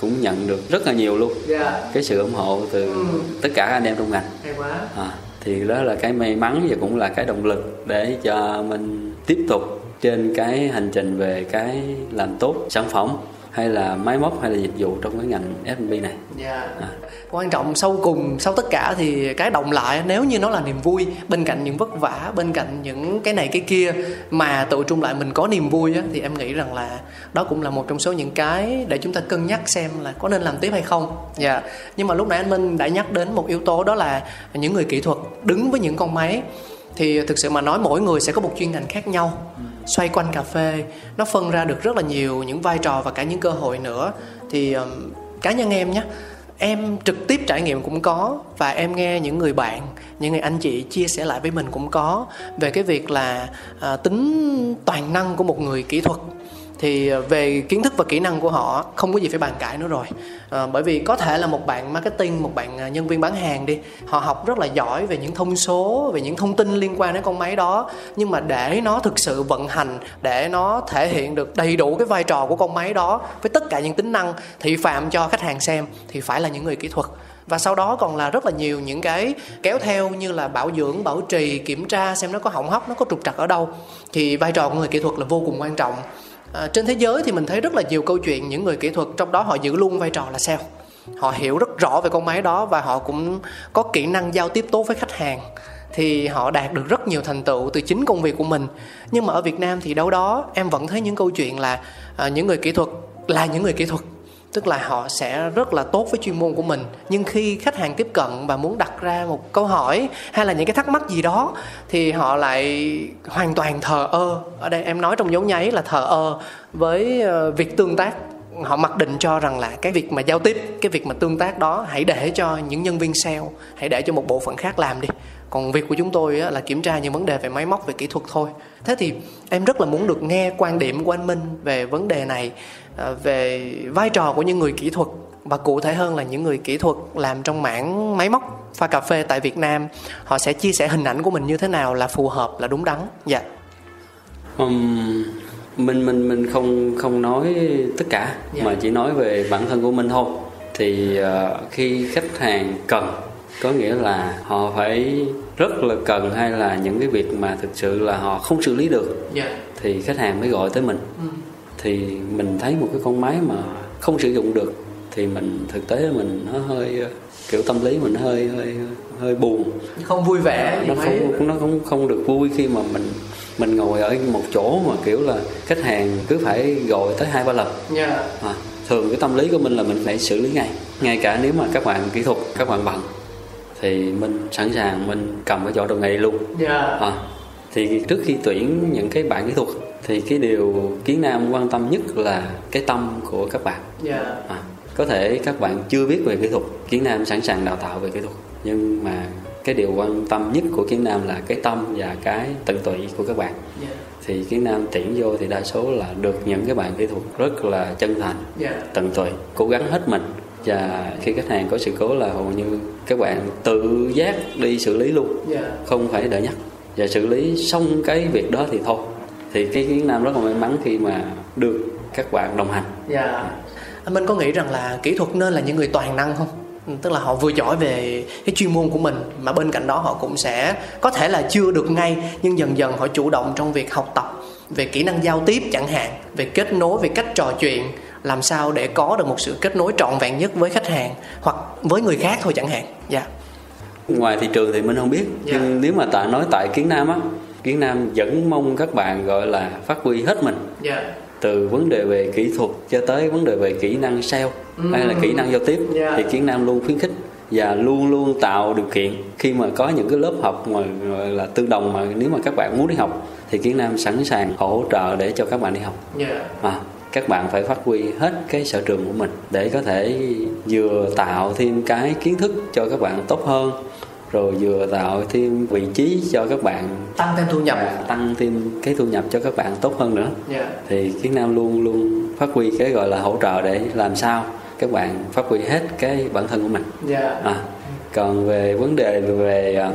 cũng nhận được rất là nhiều luôn yeah. Dạ. cái sự ủng hộ từ ừ. tất cả anh em trong ngành hay quá à, thì đó là cái may mắn và cũng là cái động lực để cho mình tiếp tục trên cái hành trình về cái làm tốt sản phẩm hay là máy móc hay là dịch vụ trong cái ngành F&B này. Yeah. Dạ. À. Quan trọng sau cùng sau tất cả thì cái động lại nếu như nó là niềm vui bên cạnh những vất vả bên cạnh những cái này cái kia mà tự trung lại mình có niềm vui á, thì em nghĩ rằng là đó cũng là một trong số những cái để chúng ta cân nhắc xem là có nên làm tiếp hay không. Dạ. Yeah. Nhưng mà lúc nãy anh Minh đã nhắc đến một yếu tố đó là những người kỹ thuật đứng với những con máy thì thực sự mà nói mỗi người sẽ có một chuyên ngành khác nhau xoay quanh cà phê. Nó phân ra được rất là nhiều những vai trò và cả những cơ hội nữa. Thì um, cá nhân em nhé em trực tiếp trải nghiệm cũng có và em nghe những người bạn những người anh chị chia sẻ lại với mình cũng có về cái việc là à, tính toàn năng của một người kỹ thuật thì ờ, về kiến thức và kỹ năng của họ không có gì phải bàn cãi nữa rồi. À, bởi vì có thể là một bạn marketing một bạn ờ, nhân viên bán hàng đi họ học rất là giỏi về những thông số về những thông tin liên quan đến con máy đó. Nhưng mà để nó thực sự vận hành để nó thể hiện được đầy đủ cái vai trò của con máy đó với tất cả những tính năng thị phạm cho khách hàng xem thì phải là những người kỹ thuật. Và sau đó còn là rất là nhiều những cái kéo theo như là bảo dưỡng bảo trì kiểm tra xem nó có hỏng hóc nó có trục trặc ở đâu. Thì vai trò của người kỹ thuật là vô cùng quan trọng à, trên thế giới thì mình thấy rất là nhiều câu chuyện những người kỹ thuật trong đó họ giữ luôn vai trò là sale. Họ hiểu rất rõ về con máy đó và họ cũng có kỹ năng giao tiếp tốt với khách hàng. Thì họ đạt được rất nhiều thành tựu từ chính công việc của mình. Nhưng mà ở việt nam thì đâu đó em vẫn thấy những câu chuyện là à, những người kỹ thuật là những người kỹ thuật tức là họ sẽ rất là tốt với chuyên môn của mình. Nhưng khi khách hàng tiếp cận và muốn đặt ra một câu hỏi hay là những cái thắc mắc gì đó, thì họ lại hoàn toàn thờ ơ. Ở đây em nói trong dấu nháy là thờ ơ với ờ, việc tương tác. Họ mặc định cho rằng là cái việc mà giao tiếp, cái việc mà tương tác đó hãy để cho những nhân viên sale, hãy để cho một bộ phận khác làm đi. Còn việc của chúng tôi là kiểm tra những vấn đề về máy móc, về kỹ thuật thôi. Thế thì em rất là muốn được nghe quan điểm của anh minh về vấn đề này về vai trò của những người kỹ thuật và cụ thể hơn là những người kỹ thuật làm trong mảng máy móc pha cà phê tại Việt Nam họ sẽ chia sẻ hình ảnh của mình như thế nào là phù hợp là đúng đắn? Dạ. Um, mình mình mình không không nói tất cả Dạ. mà chỉ nói về bản thân của mình thôi. Thì ờ, khi khách hàng cần có nghĩa là họ phải rất là cần hay là những cái việc mà thực sự là họ không xử lý được dạ. thì khách hàng mới gọi tới mình thì mình thấy một cái con máy mà không sử dụng được thì mình thực tế mình nó hơi kiểu tâm lý mình hơi hơi hơi buồn. Không vui vẻ nó không nó không không được vui khi mà mình mình ngồi ở một chỗ mà kiểu là khách hàng cứ phải gọi tới hai ba lần. Dạ. À, thường cái tâm lý của mình là mình phải xử lý ngay ngay cả nếu mà các bạn kỹ thuật các bạn bận thì mình sẵn sàng mình cầm cái chỗ đầu nghề luôn. Dạ. À, thì trước khi tuyển những cái bạn kỹ thuật thì cái điều kiến nam quan tâm nhất là cái tâm của các bạn. Dạ. À, có thể các bạn chưa biết về kỹ thuật kiến nam sẵn sàng đào tạo về kỹ thuật. Nhưng mà cái điều quan tâm nhất của kiến nam là cái tâm và cái tận tụy của các bạn. Dạ. Thì kiến nam tuyển vô thì đa số là được những cái bạn kỹ thuật rất là chân thành dạ. tận tụy cố gắng hết mình. Và khi khách hàng có sự cố là hầu như các bạn tự giác đi xử lý luôn dạ. không phải đợi nhắc. Và xử lý xong cái việc đó thì thôi thì cái kiến nam rất là may mắn khi mà được các bạn đồng hành Dạ. Anh Minh có nghĩ rằng là kỹ thuật nên là những người toàn năng không? Tức là họ vừa giỏi về cái chuyên môn của mình mà bên cạnh đó họ cũng sẽ có thể là chưa được ngay nhưng dần dần họ chủ động trong việc học tập về kỹ năng giao tiếp chẳng hạn, về kết nối, về cách trò chuyện làm sao để có được một sự kết nối trọn vẹn nhất với khách hàng hoặc với người khác thôi chẳng hạn. Dạ. ngoài thị trường thì mình không biết Dạ. nhưng nếu mà tại nói tại kiến nam á kiến nam vẫn mong các bạn gọi là phát huy hết mình Dạ. từ vấn đề về kỹ thuật cho tới vấn đề về kỹ năng sale hay là kỹ năng giao tiếp Dạ. thì kiến nam luôn khuyến khích và luôn luôn tạo điều kiện khi mà có những cái lớp học mà gọi là tương đồng mà nếu mà các bạn muốn đi học thì kiến nam sẵn sàng hỗ trợ để cho các bạn đi học Dạ. à, các bạn phải phát huy hết cái sở trường của mình để có thể vừa tạo thêm cái kiến thức cho các bạn tốt hơn rồi vừa tạo thêm vị trí cho các bạn Tăng thêm thu nhập. và tăng thêm cái thu nhập cho các bạn tốt hơn nữa Dạ. thì kiến nam luôn luôn phát huy cái gọi là hỗ trợ để làm sao các bạn phát huy hết cái bản thân của mình Dạ. à, còn về vấn đề về à,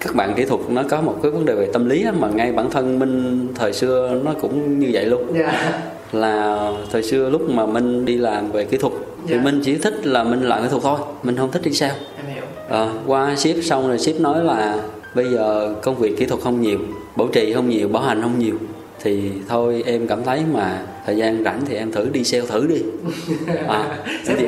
các bạn kỹ thuật nó có một cái vấn đề về tâm lý mà ngay bản thân minh thời xưa nó cũng như vậy luôn Dạ. là thời xưa lúc mà minh đi làm về kỹ thuật thì Dạ. minh chỉ thích là minh làm kỹ thuật thôi mình không thích đi sale Ờ, qua ship xong rồi ship nói là bây giờ công việc kỹ thuật không nhiều bảo trì không nhiều bảo hành không nhiều. Thì thôi em cảm thấy mà thời gian rảnh thì em thử đi sale thử đi. À, đi,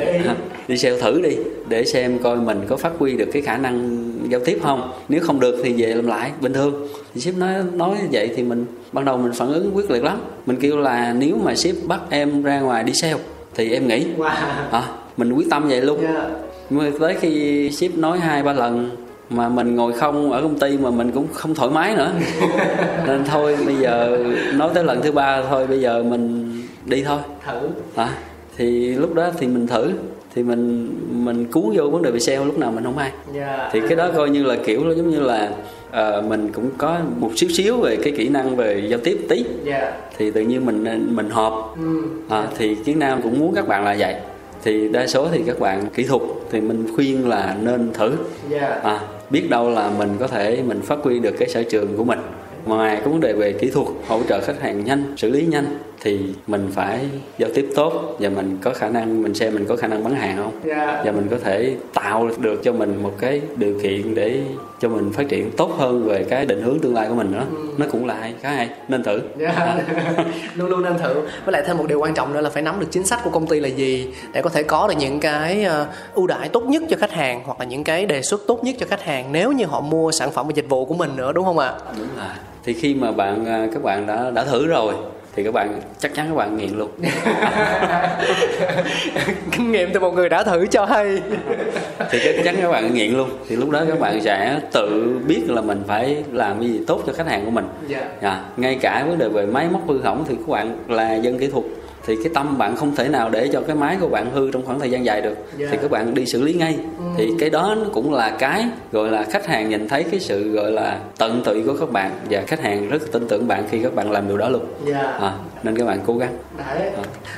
đi sale thử đi để xem coi mình có phát huy được cái khả năng giao tiếp không. Nếu không được thì về làm lại bình thường. Thì ship nói nói vậy thì mình ban đầu mình phản ứng quyết liệt lắm. Mình kêu là nếu mà ship bắt em ra ngoài đi sale thì em nghỉ. Wow. à, mình quyết tâm vậy luôn. Tới khi ship nói hai ba lần mà mình ngồi không ở công ty mà mình cũng không thoải mái nữa. Nên thôi bây giờ nói tới lần thứ ba thôi bây giờ mình đi thôi. Thử. à, thì lúc đó thì mình thử. Thì mình mình cuốn vô vấn đề về sale lúc nào mình không hay. Dạ. thì cái đó coi như là kiểu nó giống như là ờ, mình cũng có một xíu xíu về cái kỹ năng về giao tiếp tí. Dạ. thì tự nhiên mình mình hợp Ừ. à, thì kiến nam cũng muốn các bạn là vậy thì đa số thì các bạn kỹ thuật thì mình khuyên là nên thử Dạ. à, biết đâu là mình có thể mình phát huy được cái sở trường của mình ngoài cái vấn đề về kỹ thuật hỗ trợ khách hàng nhanh xử lý nhanh thì mình phải giao tiếp tốt và mình có khả năng mình xem mình có khả năng bán hàng không? Dạ. và mình có thể tạo được cho mình một cái điều kiện để cho mình phát triển tốt hơn về cái định hướng tương lai của mình nữa. Nó cũng là hay khá hay. Nên thử. Dạ. luôn luôn nên thử. Với lại thêm một điều quan trọng nữa là phải nắm được chính sách của công ty là gì để có thể có được những cái ờ, ưu đãi tốt nhất cho khách hàng hoặc là những cái đề xuất tốt nhất cho khách hàng nếu như họ mua sản phẩm và dịch vụ của mình nữa đúng không ạ? Đúng là thì khi mà bạn à, các bạn đã đã thử rồi thì các bạn chắc chắn các bạn nghiện luôn. Kinh nghiệm từ một người đã thử cho hay. Thì chắc chắn các bạn nghiện luôn. Thì lúc đó các bạn sẽ tự biết là mình phải làm cái gì tốt cho khách hàng của mình. Dạ. À, ngay cả vấn đề về máy móc hư hỏng thì các bạn là dân kỹ thuật thì cái tâm bạn không thể nào để cho cái máy của bạn hư trong khoảng thời gian dài được Dạ. thì các bạn đi xử lý ngay Ừ. thì cái đó nó cũng là cái gọi là khách hàng nhìn thấy cái sự gọi là tận tụy của các bạn và khách hàng rất tin tưởng bạn khi các bạn làm điều đó luôn Dạ. à, nên các bạn cố gắng Đấy.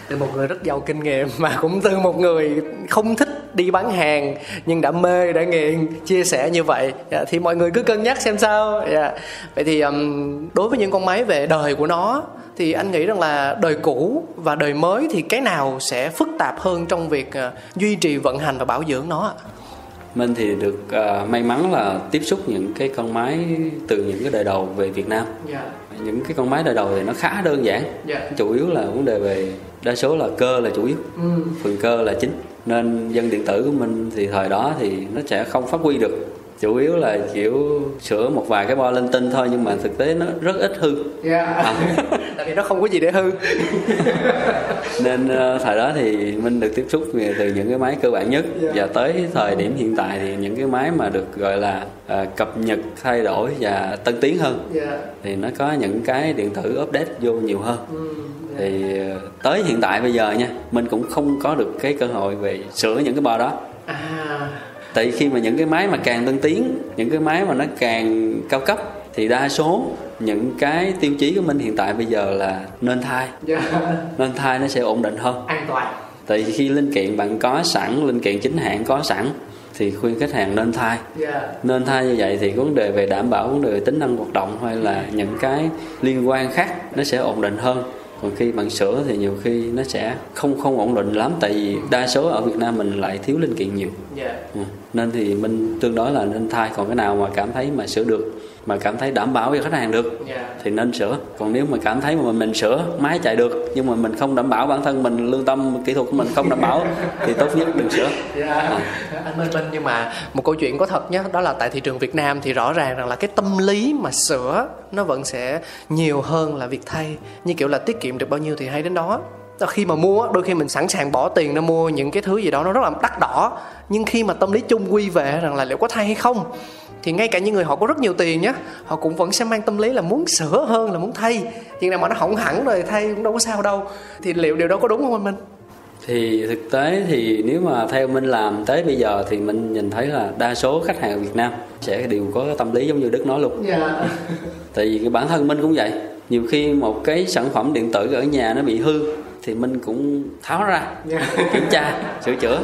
Từ một người rất giàu kinh nghiệm mà cũng từ một người không thích đi bán hàng nhưng đã mê đã nghiện chia sẻ như vậy Dạ, thì mọi người cứ cân nhắc xem sao Dạ. vậy thì ừm, đối với những con máy về đời của nó thì anh nghĩ rằng là đời cũ và đời mới thì cái nào sẽ phức tạp hơn trong việc ờ, duy trì vận hành và bảo dưỡng nó ạ? Minh thì được à, may mắn là tiếp xúc những cái con máy từ những cái đời đầu về Việt Nam Dạ. những cái con máy đời đầu thì nó khá đơn giản Dạ. chủ yếu là vấn đề về đa số là cơ là chủ yếu Ừ. phần cơ là chính nên dân điện tử của mình thì thời đó thì nó sẽ không phát huy được chủ yếu là kiểu sửa một vài cái bo linh tinh thôi nhưng mà thực tế nó rất ít hư Dạ. Tại vì nó không có gì để hư. nên ờ, thời đó thì minh được tiếp xúc từ những cái máy cơ bản nhất Dạ. và tới thời điểm hiện tại thì những cái máy mà được gọi là ờ, cập nhật thay đổi và tân tiến hơn Dạ. thì nó có những cái điện tử update vô nhiều hơn Ừ. thì ờ, tới hiện tại bây giờ nha mình cũng không có được cái cơ hội về sửa những cái bo đó À. tại khi mà những cái máy mà càng tân tiến những cái máy mà nó càng cao cấp thì đa số những cái tiêu chí của mình hiện tại bây giờ là nên thai Dạ. nên thai nó sẽ ổn định hơn An toàn. tại vì khi linh kiện bạn có sẵn linh kiện chính hãng có sẵn thì khuyên khách hàng nên thai Dạ. nên thay như vậy thì vấn đề về đảm bảo vấn đề tính năng hoạt động hay là những cái liên quan khác nó sẽ ổn định hơn còn khi bạn sửa thì nhiều khi nó sẽ không không ổn định lắm tại vì đa số ở Việt Nam mình lại thiếu linh kiện nhiều Dạ. Ừ. nên thì mình tương đối là nên thay còn cái nào mà cảm thấy mà sửa được mà cảm thấy đảm bảo cho khách hàng được Dạ. thì nên sửa. Còn nếu mà cảm thấy mà mình sửa máy chạy được nhưng mà mình không đảm bảo bản thân mình lương tâm kỹ thuật của mình không đảm bảo thì tốt nhất đừng sửa. Dạ. Anh Minh Minh nhưng mà một câu chuyện có thật nhé đó là tại thị trường Việt Nam thì rõ ràng rằng là cái tâm lý mà sửa nó vẫn sẽ nhiều hơn là việc thay. Như kiểu là tiết kiệm được bao nhiêu thì hay đến đó. Đó, khi mà mua đôi khi mình sẵn sàng bỏ tiền ra mua những cái thứ gì đó nó rất là đắt đỏ nhưng khi mà tâm lý chung quy về rằng là liệu có thay hay không thì ngay cả những người họ có rất nhiều tiền nhé họ cũng vẫn sẽ mang tâm lý là muốn sửa hơn là muốn thay. Chuyện nào mà nó hỏng hẳn rồi thay cũng đâu có sao đâu. Thì liệu điều đó có đúng không anh Minh? Thì thực tế thì nếu mà theo mình làm tới bây giờ thì mình nhìn thấy là đa số khách hàng Việt Nam sẽ đều có cái tâm lý giống như Đức nói luôn. Dạ. Tại vì cái bản thân mình cũng vậy. Nhiều khi một cái sản phẩm điện tử ở nhà nó bị hư thì mình cũng tháo ra kiểm tra sửa chữa.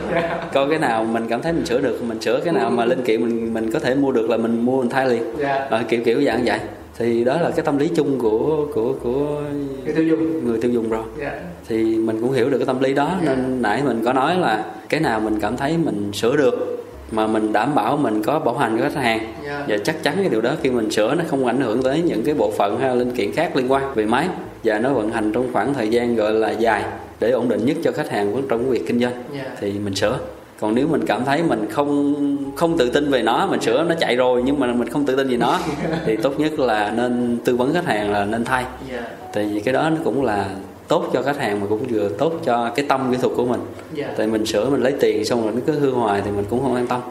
Coi cái nào mình cảm thấy mình sửa được mình sửa cái nào mà linh kiện mình mình có thể mua được là mình mua mình thay liền. Dạ. Ờ, kiểu kiểu dạng vậy. Thì đó là cái tâm lý chung của của của người tiêu dùng. người tiêu dùng rồi. Dạ. Thì mình cũng hiểu được cái tâm lý đó nên nãy mình có nói là cái nào mình cảm thấy mình sửa được mà mình đảm bảo mình có bảo hành cho khách hàng. Dạ. và chắc chắn cái điều đó khi mình sửa nó không ảnh hưởng tới những cái bộ phận hay linh kiện khác liên quan về máy và nó vận hành trong khoảng thời gian gọi là dài để ổn định nhất cho khách hàng trong cái việc kinh doanh. Dạ. thì mình sửa. Còn nếu mình cảm thấy mình không không tự tin về nó mình sửa nó chạy rồi nhưng mà mình không tự tin về nó thì tốt nhất là nên tư vấn khách hàng là nên thay. Dạ. Tại vì cái đó nó cũng là tốt cho khách hàng mà cũng vừa tốt cho cái tâm kỹ thuật của mình. Dạ. Tại mình sửa mình lấy tiền xong rồi nó cứ hư hoài thì mình cũng không an tâm.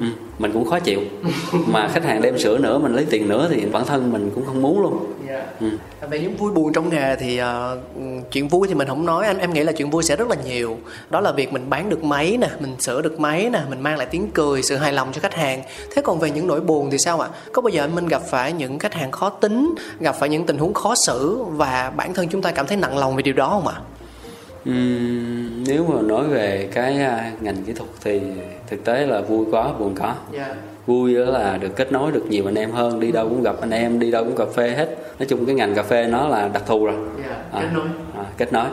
Ừ. mình cũng khó chịu. Mà khách hàng đem sửa nữa mình lấy tiền nữa thì bản thân mình cũng không muốn luôn. Dạ. Ừ. về những vui buồn trong nghề thì ờ, chuyện vui thì mình không nói. Anh em nghĩ là chuyện vui sẽ rất là nhiều. Đó là việc mình bán được máy nè mình sửa được máy nè mình mang lại tiếng cười sự hài lòng cho khách hàng. Thế còn về những nỗi buồn thì sao ạ? Có bao giờ anh minh gặp phải những khách hàng khó tính gặp phải những tình huống khó xử và bản thân chúng ta cảm thấy nặng lòng về điều đó không ạ Ừm, nếu mà nói về cái à, ngành kỹ thuật thì thực tế là vui có buồn có dạ. Vui đó là được kết nối được nhiều anh em hơn đi đâu cũng gặp anh em đi đâu cũng cà phê hết. Nói chung cái ngành cà phê nó là đặc thù rồi. Dạ À, kết nối. à, kết nối.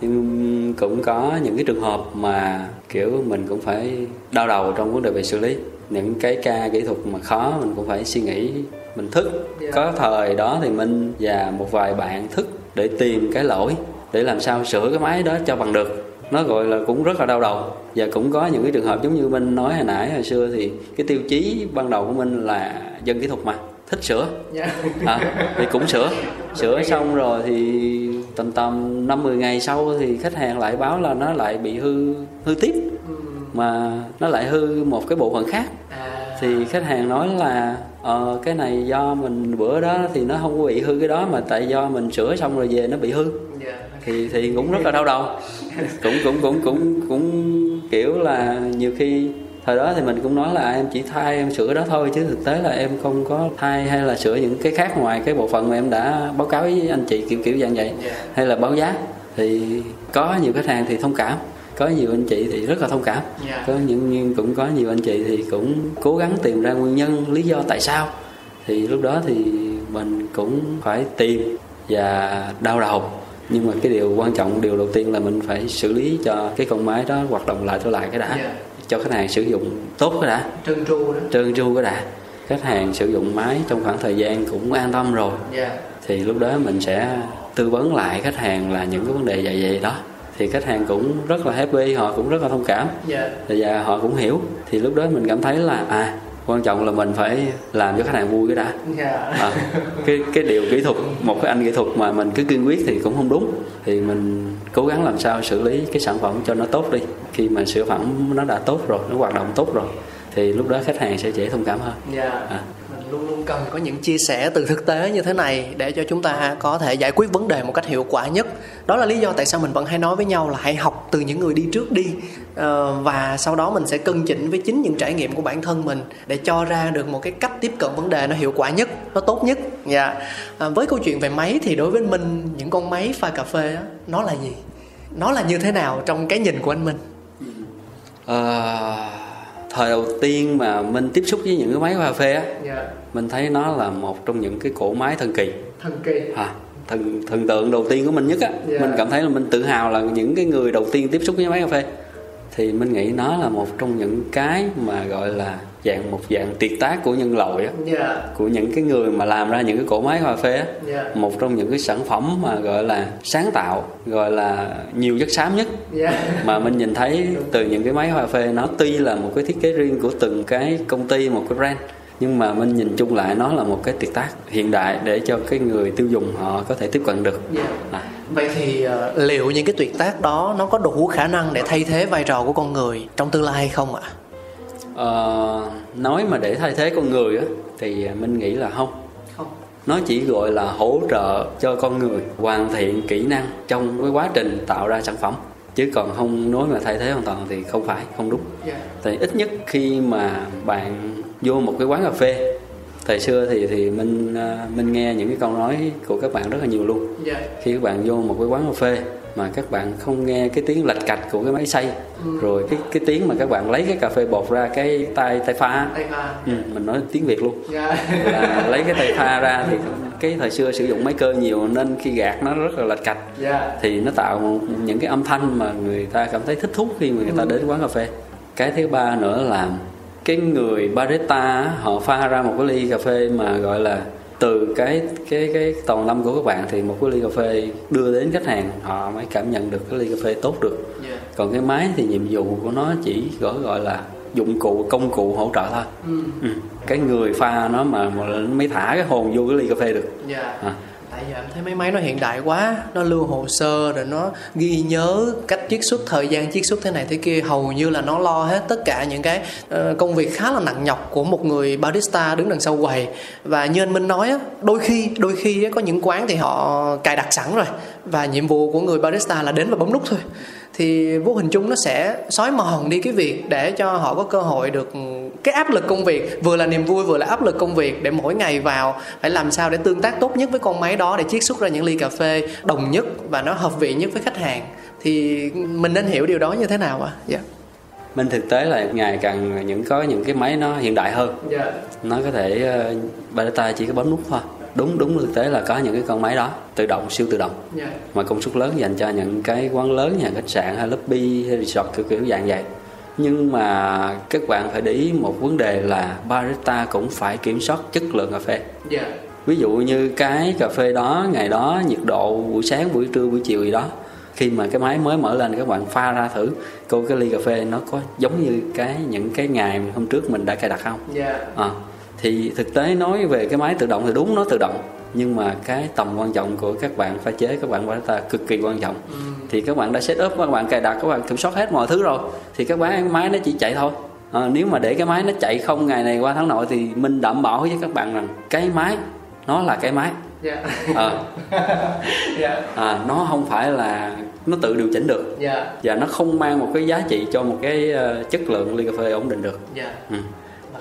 Nhưng cũng có những cái trường hợp mà kiểu mình cũng phải đau đầu trong vấn đề về xử lý. Những cái ca kỹ thuật mà khó mình cũng phải suy nghĩ mình thức. Dạ. có thời đó thì mình và một vài bạn thức để tìm cái lỗi để làm sao sửa cái máy đó cho bằng được. Nó gọi là cũng rất là đau đầu. Và cũng có những cái trường hợp giống như minh nói hồi nãy hồi xưa thì cái tiêu chí ban đầu của mình là dân kỹ thuật mà thích sửa. Dạ. À, thì cũng sửa. Sửa xong rồi thì tầm tầm năm 10 ngày sau thì khách hàng lại báo là nó lại bị hư hư tiếp. Mà nó lại hư một cái bộ phận khác. À, thì khách hàng nói là ờ cái này do mình bữa đó thì nó không có bị hư cái đó mà tại do mình sửa xong rồi về nó bị hư. Dạ thì thì cũng rất là đau đầu. Cũng cũng cũng cũng cũng kiểu là nhiều khi thời đó thì mình cũng nói là em chỉ thay em sửa đó thôi chứ thực tế là em không có thay hay là sửa những cái khác ngoài cái bộ phận mà em đã báo cáo với anh chị kiểu kiểu dạng vậy hay là báo giá. Thì có nhiều khách hàng thì thông cảm có nhiều anh chị thì rất là thông cảm. Có những nhưng cũng có nhiều anh chị thì cũng cố gắng tìm ra nguyên nhân lý do tại sao. Thì lúc đó thì mình cũng phải tìm và đau đầu nhưng mà cái điều quan trọng điều đầu tiên là mình phải xử lý cho cái con máy đó hoạt động lại trở lại cái đã. Dạ. cho khách hàng sử dụng tốt cái đã. Trơn tru đó. Trơn tru cái đã. Khách hàng sử dụng máy trong khoảng thời gian cũng an tâm rồi. Dạ. Thì lúc đó mình sẽ tư vấn lại khách hàng là những cái vấn đề vậy vậy đó. Thì khách hàng cũng rất là happy họ cũng rất là thông cảm. Dạ. Và họ cũng hiểu. Thì lúc đó mình cảm thấy là à quan trọng là mình phải làm cho khách hàng vui cái đã. Dạ. À, cái cái điều kỹ thuật một cái anh kỹ thuật mà mình cứ kiên quyết thì cũng không đúng. Thì mình cố gắng làm sao xử lý cái sản phẩm cho nó tốt đi. Khi mà sản phẩm nó đã tốt rồi nó hoạt động tốt rồi thì lúc đó khách hàng sẽ dễ thông cảm hơn. Dạ. À luôn luôn cần có những chia sẻ từ thực tế như thế này để cho chúng ta có thể giải quyết vấn đề một cách hiệu quả nhất. Đó là lý do tại sao mình vẫn hay nói với nhau là hãy học từ những người đi trước đi. Ờ, và sau đó mình sẽ cân chỉnh với chính những trải nghiệm của bản thân mình để cho ra được một cái cách tiếp cận vấn đề nó hiệu quả nhất nó tốt nhất. Dạ. Yeah. với câu chuyện về máy thì đối với mình những con máy pha cà phê đó, nó là gì? Nó là như thế nào trong cái nhìn của anh Minh uh ờ, thời đầu tiên mà mình tiếp xúc với những cái máy cà phê á dạ. mình thấy nó là một trong những cái cỗ máy thần kỳ. Thần kỳ. À, thần thần tượng đầu tiên của mình nhất á. Dạ. mình cảm thấy là mình tự hào là những cái người đầu tiên tiếp xúc với máy cà phê thì mình nghĩ nó là một trong những cái mà gọi là dạng một dạng tuyệt tác của nhân loại á. Dạ. Của những cái người mà làm ra những cái cỗ máy cà phê á. Dạ. Một trong những cái sản phẩm mà gọi là sáng tạo gọi là nhiều chất xám nhất. Dạ. Mà mình nhìn thấy từ những cái máy cà phê nó tuy là một cái thiết kế riêng của từng cái công ty một cái brand nhưng mà mình nhìn chung lại nó là một cái tuyệt tác hiện đại để cho cái người tiêu dùng họ có thể tiếp cận được. Dạ. à, Vậy thì ờ, liệu những cái tuyệt tác đó nó có đủ khả năng để thay thế vai trò của con người trong tương lai hay không ạ? ờ, nói mà để thay thế con người á thì mình nghĩ là không Không. nó chỉ gọi là hỗ trợ cho con người hoàn thiện kỹ năng trong cái quá trình tạo ra sản phẩm chứ còn không nói mà thay thế hoàn toàn thì không phải không đúng Dạ. thì ít nhất khi mà bạn vô một cái quán cà phê thời xưa thì thì mình à, mình nghe những cái câu nói của các bạn rất là nhiều luôn Dạ. khi các bạn vô một cái quán cà phê mà các bạn không nghe cái tiếng lạch cạch của cái máy xay rồi cái cái tiếng mà các bạn lấy cái cà phê bột ra cái tay tay pha Tay pha. ừ, mình nói tiếng việt luôn Dạ. là lấy cái tay pha ra thì cái thời xưa sử dụng máy cơ nhiều nên khi gạt nó rất là lạch cạch Dạ. thì nó tạo một- những cái âm thanh mà người ta cảm thấy thích thú khi mà người ta đến quán cà phê cái thứ ba nữa là cái người barista họ pha ra một cái ly cà phê mà gọi là từ cái cái cái toàn lâm của các bạn thì một cái ly cà phê đưa đến khách hàng họ mới cảm nhận được cái ly cà phê tốt được Dạ. còn cái máy thì nhiệm vụ của nó chỉ gọi gọi là dụng cụ công cụ hỗ trợ thôi Ừ. ừ. cái người pha nó mà, mà mới thả cái hồn vô cái ly cà phê được Dạ. à. Tại giờ em thấy mấy máy nó hiện đại quá Nó lưu hồ sơ rồi nó ghi nhớ cách chiết xuất thời gian chiết xuất thế này thế kia Hầu như là nó lo hết tất cả những cái ờ, công việc khá là nặng nhọc của một người barista đứng đằng sau quầy. Và như anh Minh nói á, đôi khi đôi khi á, có những quán thì họ cài đặt sẵn rồi Và nhiệm vụ của người barista là đến và bấm nút thôi thì vô hình chung nó sẽ xói mòn đi cái việc để cho họ có cơ hội được cái áp lực công việc vừa là niềm vui vừa là áp lực công việc để mỗi ngày vào phải làm sao để tương tác tốt nhất với con máy đó để chiết xuất ra những ly cà phê đồng nhất và nó hợp vị nhất với khách hàng thì mình nên hiểu điều đó như thế nào ạ? Dạ. mình thực tế là ngày càng những có những cái máy nó hiện đại hơn Dạ. nó có thể uh, barista chỉ có bấm nút thôi đúng đúng thực tế là có những cái con máy đó tự động siêu tự động Dạ. mà công suất lớn dành cho những cái quán lớn nhà khách sạn hay lobby hay resort kiểu kiểu dạng vậy nhưng mà các bạn phải để ý một vấn đề là barista cũng phải kiểm soát chất lượng cà phê Dạ. ví dụ như cái cà phê đó ngày đó nhiệt độ buổi sáng buổi trưa buổi chiều gì đó khi mà cái máy mới mở lên các bạn pha ra thử cô cái ly cà phê nó có giống như cái những cái ngày hôm trước mình đã cài đặt không Dạ. à, thì thực tế nói về cái máy tự động thì đúng nó tự động. Nhưng mà cái tầm quan trọng của các bạn pha chế các bạn barista cực kỳ quan trọng. Thì các bạn đã set up các bạn cài đặt các bạn kiểm soát hết mọi thứ rồi. Thì các bán máy nó chỉ chạy thôi. À, nếu mà để cái máy nó chạy không ngày này qua tháng nọ thì mình đảm bảo với các bạn rằng cái máy nó là cái máy. Dạ. À, dạ. À, nó không phải là nó tự điều chỉnh được. Dạ. Và nó không mang một cái giá trị cho một cái ờ, chất lượng ly cà phê ổn định được. Dạ. Ừ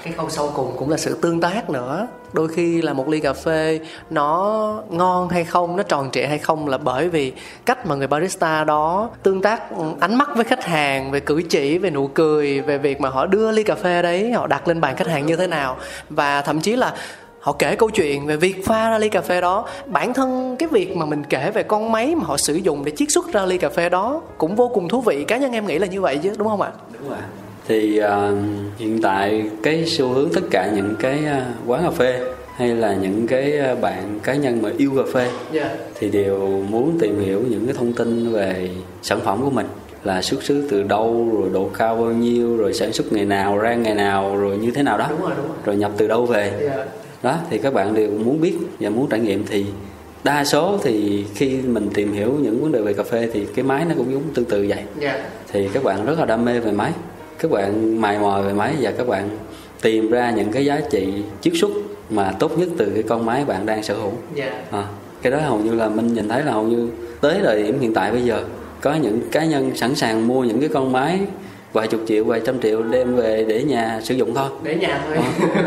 cái khâu sau cùng cũng là sự tương tác nữa. Đôi khi là một ly cà phê, nó ngon hay không, nó tròn trịa hay không là bởi vì cách mà người barista đó tương tác ừ, ánh mắt với khách hàng, về cử chỉ, về nụ cười, về việc mà họ đưa ly cà phê đấy, họ đặt lên bàn khách hàng như thế nào. Và thậm chí là họ kể câu chuyện về việc pha ra ly cà phê đó. Bản thân cái việc mà mình kể về con máy mà họ sử dụng để chiết xuất ra ly cà phê đó cũng vô cùng thú vị. Cá nhân em nghĩ là như vậy chứ, đúng không ạ? Đúng rồi thì ờ, hiện tại cái xu hướng tất cả những cái ờ, quán cà phê hay là những cái ờ, bạn cá nhân mà yêu cà phê dạ. thì đều muốn tìm hiểu những cái thông tin về sản phẩm của mình là xuất xứ từ đâu rồi độ cao bao nhiêu rồi sản xuất ngày nào ra ngày nào rồi như thế nào đó. Đúng rồi đúng rồi. Rồi nhập từ đâu về. Dạ. Đó thì các bạn đều muốn biết và muốn trải nghiệm. Thì đa số thì khi mình tìm hiểu những vấn đề về cà phê thì cái máy nó cũng giống tương tự vậy. Dạ. Thì các bạn rất là đam mê về máy các bạn mài mò về máy và các bạn tìm ra những cái giá trị chiết xuất mà tốt nhất từ cái con máy bạn đang sở hữu. Dạ. À, cái đó hầu như là mình nhìn thấy là hầu như tới thời điểm hiện tại bây giờ có những cá nhân sẵn sàng mua những cái con máy vài chục triệu vài trăm triệu đem về để nhà sử dụng thôi. Để nhà thôi.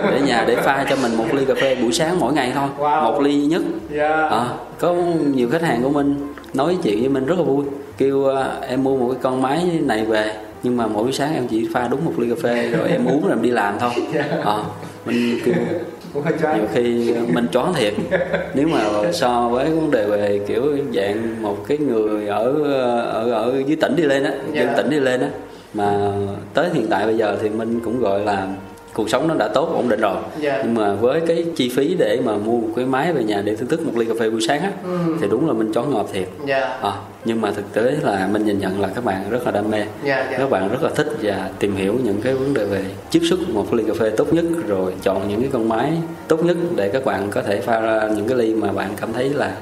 Ờ, để nhà để pha cho mình một ly cà phê buổi sáng mỗi ngày thôi Wow. một ly duy nhất. Dạ. Ờ, có nhiều khách hàng của mình nói chuyện với mình rất là vui kêu à, em mua một cái con máy này về nhưng mà mỗi buổi sáng em chỉ pha đúng một ly cà phê rồi em uống rồi em đi làm thôi. Ờ, mình choáng. nhiều khi mình choáng thiệt. Nếu mà so với vấn đề về kiểu dạng một cái người ở ở ở dưới tỉnh đi lên á dân Dạ. tỉnh đi lên á mà tới hiện tại bây giờ thì mình cũng gọi là cuộc sống nó đã tốt ổn định rồi. Dạ. nhưng mà với cái chi phí để mà mua một cái máy về nhà để thưởng thức một ly cà phê buổi sáng á Ừ. thì đúng là mình choáng ngợp thiệt. Dạ. À, nhưng mà thực tế là mình nhìn nhận là các bạn rất là đam mê. Dạ dạ. Các bạn rất là thích và tìm hiểu những cái vấn đề về chiết xuất một ly cà phê tốt nhất rồi chọn những cái con máy tốt nhất để các bạn có thể pha ra những cái ly mà bạn cảm thấy là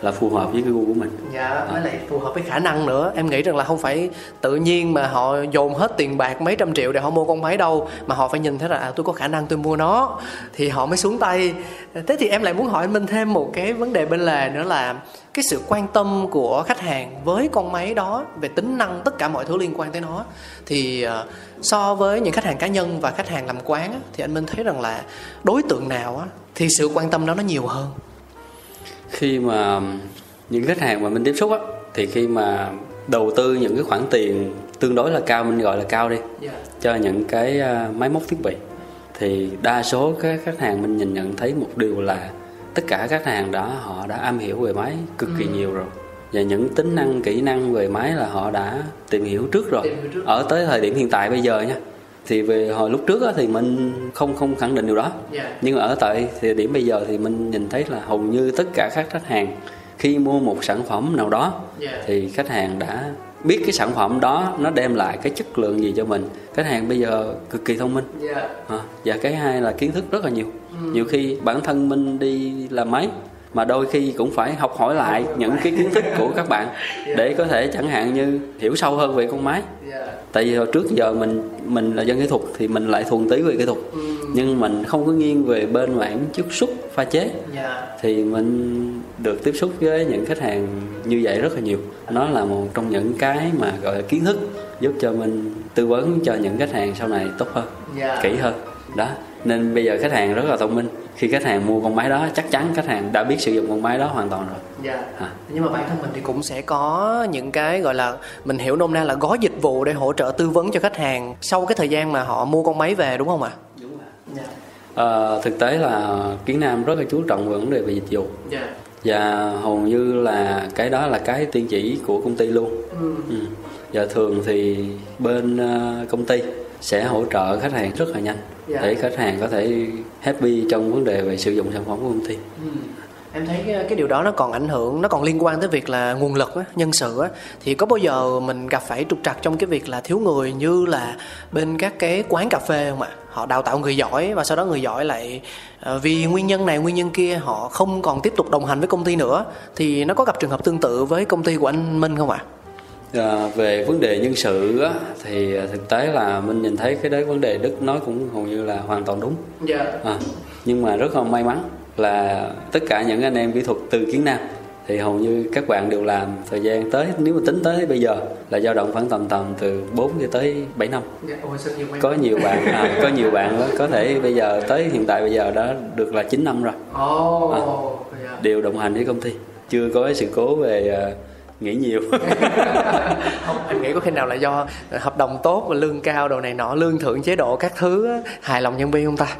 là phù hợp với cái gu của mình. Dạ với lại phù hợp với khả năng nữa. Em nghĩ rằng là không phải tự nhiên mà họ dồn hết tiền bạc mấy trăm triệu để họ mua con máy đâu mà họ phải nhìn thấy là à, tôi có khả năng tôi mua nó. Thì họ mới xuống tay. Thế thì em lại muốn hỏi anh minh thêm một cái vấn đề bên lề nữa là cái sự quan tâm của khách hàng với con máy đó về tính năng tất cả mọi thứ liên quan tới nó. Thì ờ, so với những khách hàng cá nhân và khách hàng làm quán thì anh minh thấy rằng là đối tượng nào á, thì sự quan tâm đó nó nhiều hơn khi mà những khách hàng mà mình tiếp xúc á thì khi mà đầu tư những cái khoản tiền tương đối là cao mình gọi là cao đi dạ. cho những cái à, máy móc thiết bị thì đa số các khách hàng mình nhìn nhận thấy một điều là tất cả các khách hàng đó họ đã am hiểu về máy cực kỳ nhiều rồi. Và những tính năng kỹ năng về máy là họ đã tìm hiểu trước rồi. Hiểu trước. ở tới thời điểm hiện tại bây giờ nha thì về hồi lúc trước á, thì mình không không khẳng định điều đó. Dạ. nhưng ở tại thời điểm bây giờ thì mình nhìn thấy là hầu như tất cả các khách hàng khi mua một sản phẩm nào đó Dạ. thì khách hàng đã biết cái sản phẩm đó nó đem lại cái chất lượng gì cho mình. Khách hàng bây giờ cực kỳ thông minh. Dạ. À, và cái hai là kiến thức rất là nhiều. Nhiều khi bản thân mình đi làm máy mà đôi khi cũng phải học hỏi lại những cái kiến thức của các bạn để có thể chẳng hạn như hiểu sâu hơn về con máy. Tại vì hồi trước giờ mình mình là dân kỹ thuật thì mình lại thuần tí về kỹ thuật. Nhưng mình không có nghiêng về bên mảng chiết xuất pha chế. Thì mình được tiếp xúc với những khách hàng như vậy rất là nhiều. Nó là một trong những cái mà gọi là kiến thức giúp cho mình tư vấn cho những khách hàng sau này tốt hơn Dạ. kỹ hơn. Đó nên bây giờ khách hàng rất là thông minh khi khách hàng mua con máy đó chắc chắn khách hàng đã biết sử dụng con máy đó hoàn toàn rồi Dạ. Nhưng mà bản thân mình thì cũng sẽ có những cái gọi là mình hiểu nôm na là gói dịch vụ để hỗ trợ tư vấn cho khách hàng sau cái thời gian mà họ mua con máy về đúng không ạ? Đúng rồi. Dạ. Ờ, thực tế là kiến nam rất là chú trọng về vấn đề về dịch vụ Dạ. và hầu như là cái đó là cái tiên chỉ của công ty luôn Ừ. ừ. và thường thì bên ờ, công ty sẽ hỗ trợ khách hàng rất là nhanh Dạ. để khách hàng có thể happy trong vấn đề về sử dụng sản phẩm của công ty Ừ. Em thấy cái, cái điều đó nó còn ảnh hưởng, nó còn liên quan tới việc là nguồn lực á, nhân sự á thì có bao giờ mình gặp phải trục trặc trong cái việc là thiếu người như là bên các cái quán cà phê không ạ? Họ đào tạo người giỏi và sau đó người giỏi lại ờ, vì nguyên nhân này nguyên nhân kia họ không còn tiếp tục đồng hành với công ty nữa thì nó có gặp trường hợp tương tự với công ty của anh Minh không ạ? À, về vấn đề nhân sự á, thì thực tế là mình nhìn thấy cái đấy vấn đề Đức nói cũng hầu như là hoàn toàn đúng. Dạ. À, nhưng mà rất là may mắn là tất cả những anh em kỹ thuật từ Kiến Nam thì hầu như các bạn đều làm thời gian tới nếu mà tính tới bây giờ là dao động khoảng tầm tầm từ 4 cho tới 7 năm Dạ, ôi, nhiều có nhiều bạn à, có nhiều bạn đó, có thể bây giờ tới hiện tại bây giờ đã được là 9 năm rồi Ồ, À. dạ. đều đồng hành với công ty chưa có sự cố về nghỉ nhiều. Không em nghĩ có khi nào là do hợp đồng tốt và lương cao đồ này nọ lương thưởng chế độ các thứ á, hài lòng nhân viên không ta?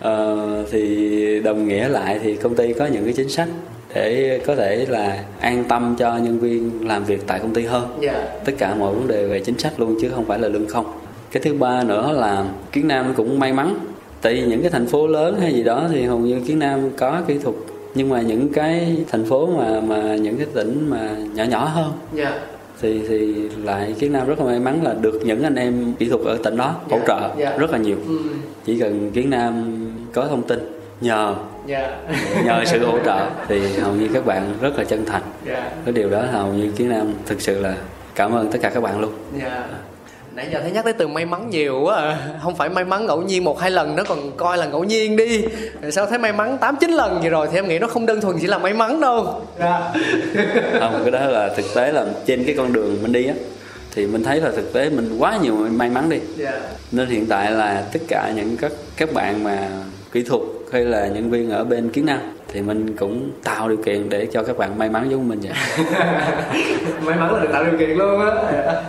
Ờ, thì đồng nghĩa lại thì công ty có những cái chính sách để có thể là an tâm cho nhân viên làm việc tại công ty hơn. Dạ. Tất cả mọi vấn đề về chính sách luôn chứ không phải là lương không. Cái thứ ba nữa là kiến nam cũng may mắn. Tại vì những cái thành phố lớn hay gì đó thì hầu như kiến nam có kỹ thuật nhưng mà những cái thành phố mà mà những cái tỉnh mà nhỏ nhỏ hơn dạ. thì thì lại kiến nam rất là may mắn là được những anh em kỹ thuật ở tỉnh đó hỗ Dạ, trợ dạ. rất là nhiều. Ừ. chỉ cần kiến nam có thông tin nhờ dạ. nhờ sự hỗ trợ thì hầu như các bạn rất là chân thành. Dạ. Cái điều đó hầu như kiến nam thực sự là cảm ơn tất cả các bạn luôn. Dạ nãy giờ thấy nhắc tới từ may mắn nhiều quá à. không phải may mắn ngẫu nhiên một hai lần nó còn coi là ngẫu nhiên đi. Rồi sao thấy may mắn tám chín lần vậy rồi thì em nghĩ nó không đơn thuần chỉ là may mắn đâu. Dạ. Không cái đó là thực tế là trên cái con đường mình đi á thì mình thấy là thực tế mình quá nhiều may mắn đi. Dạ. Nên hiện tại là tất cả những các các bạn mà kỹ thuật hay là nhân viên ở bên kiến nam thì mình cũng tạo điều kiện để cho các bạn may mắn giống mình vậy. May mắn là được tạo điều kiện luôn á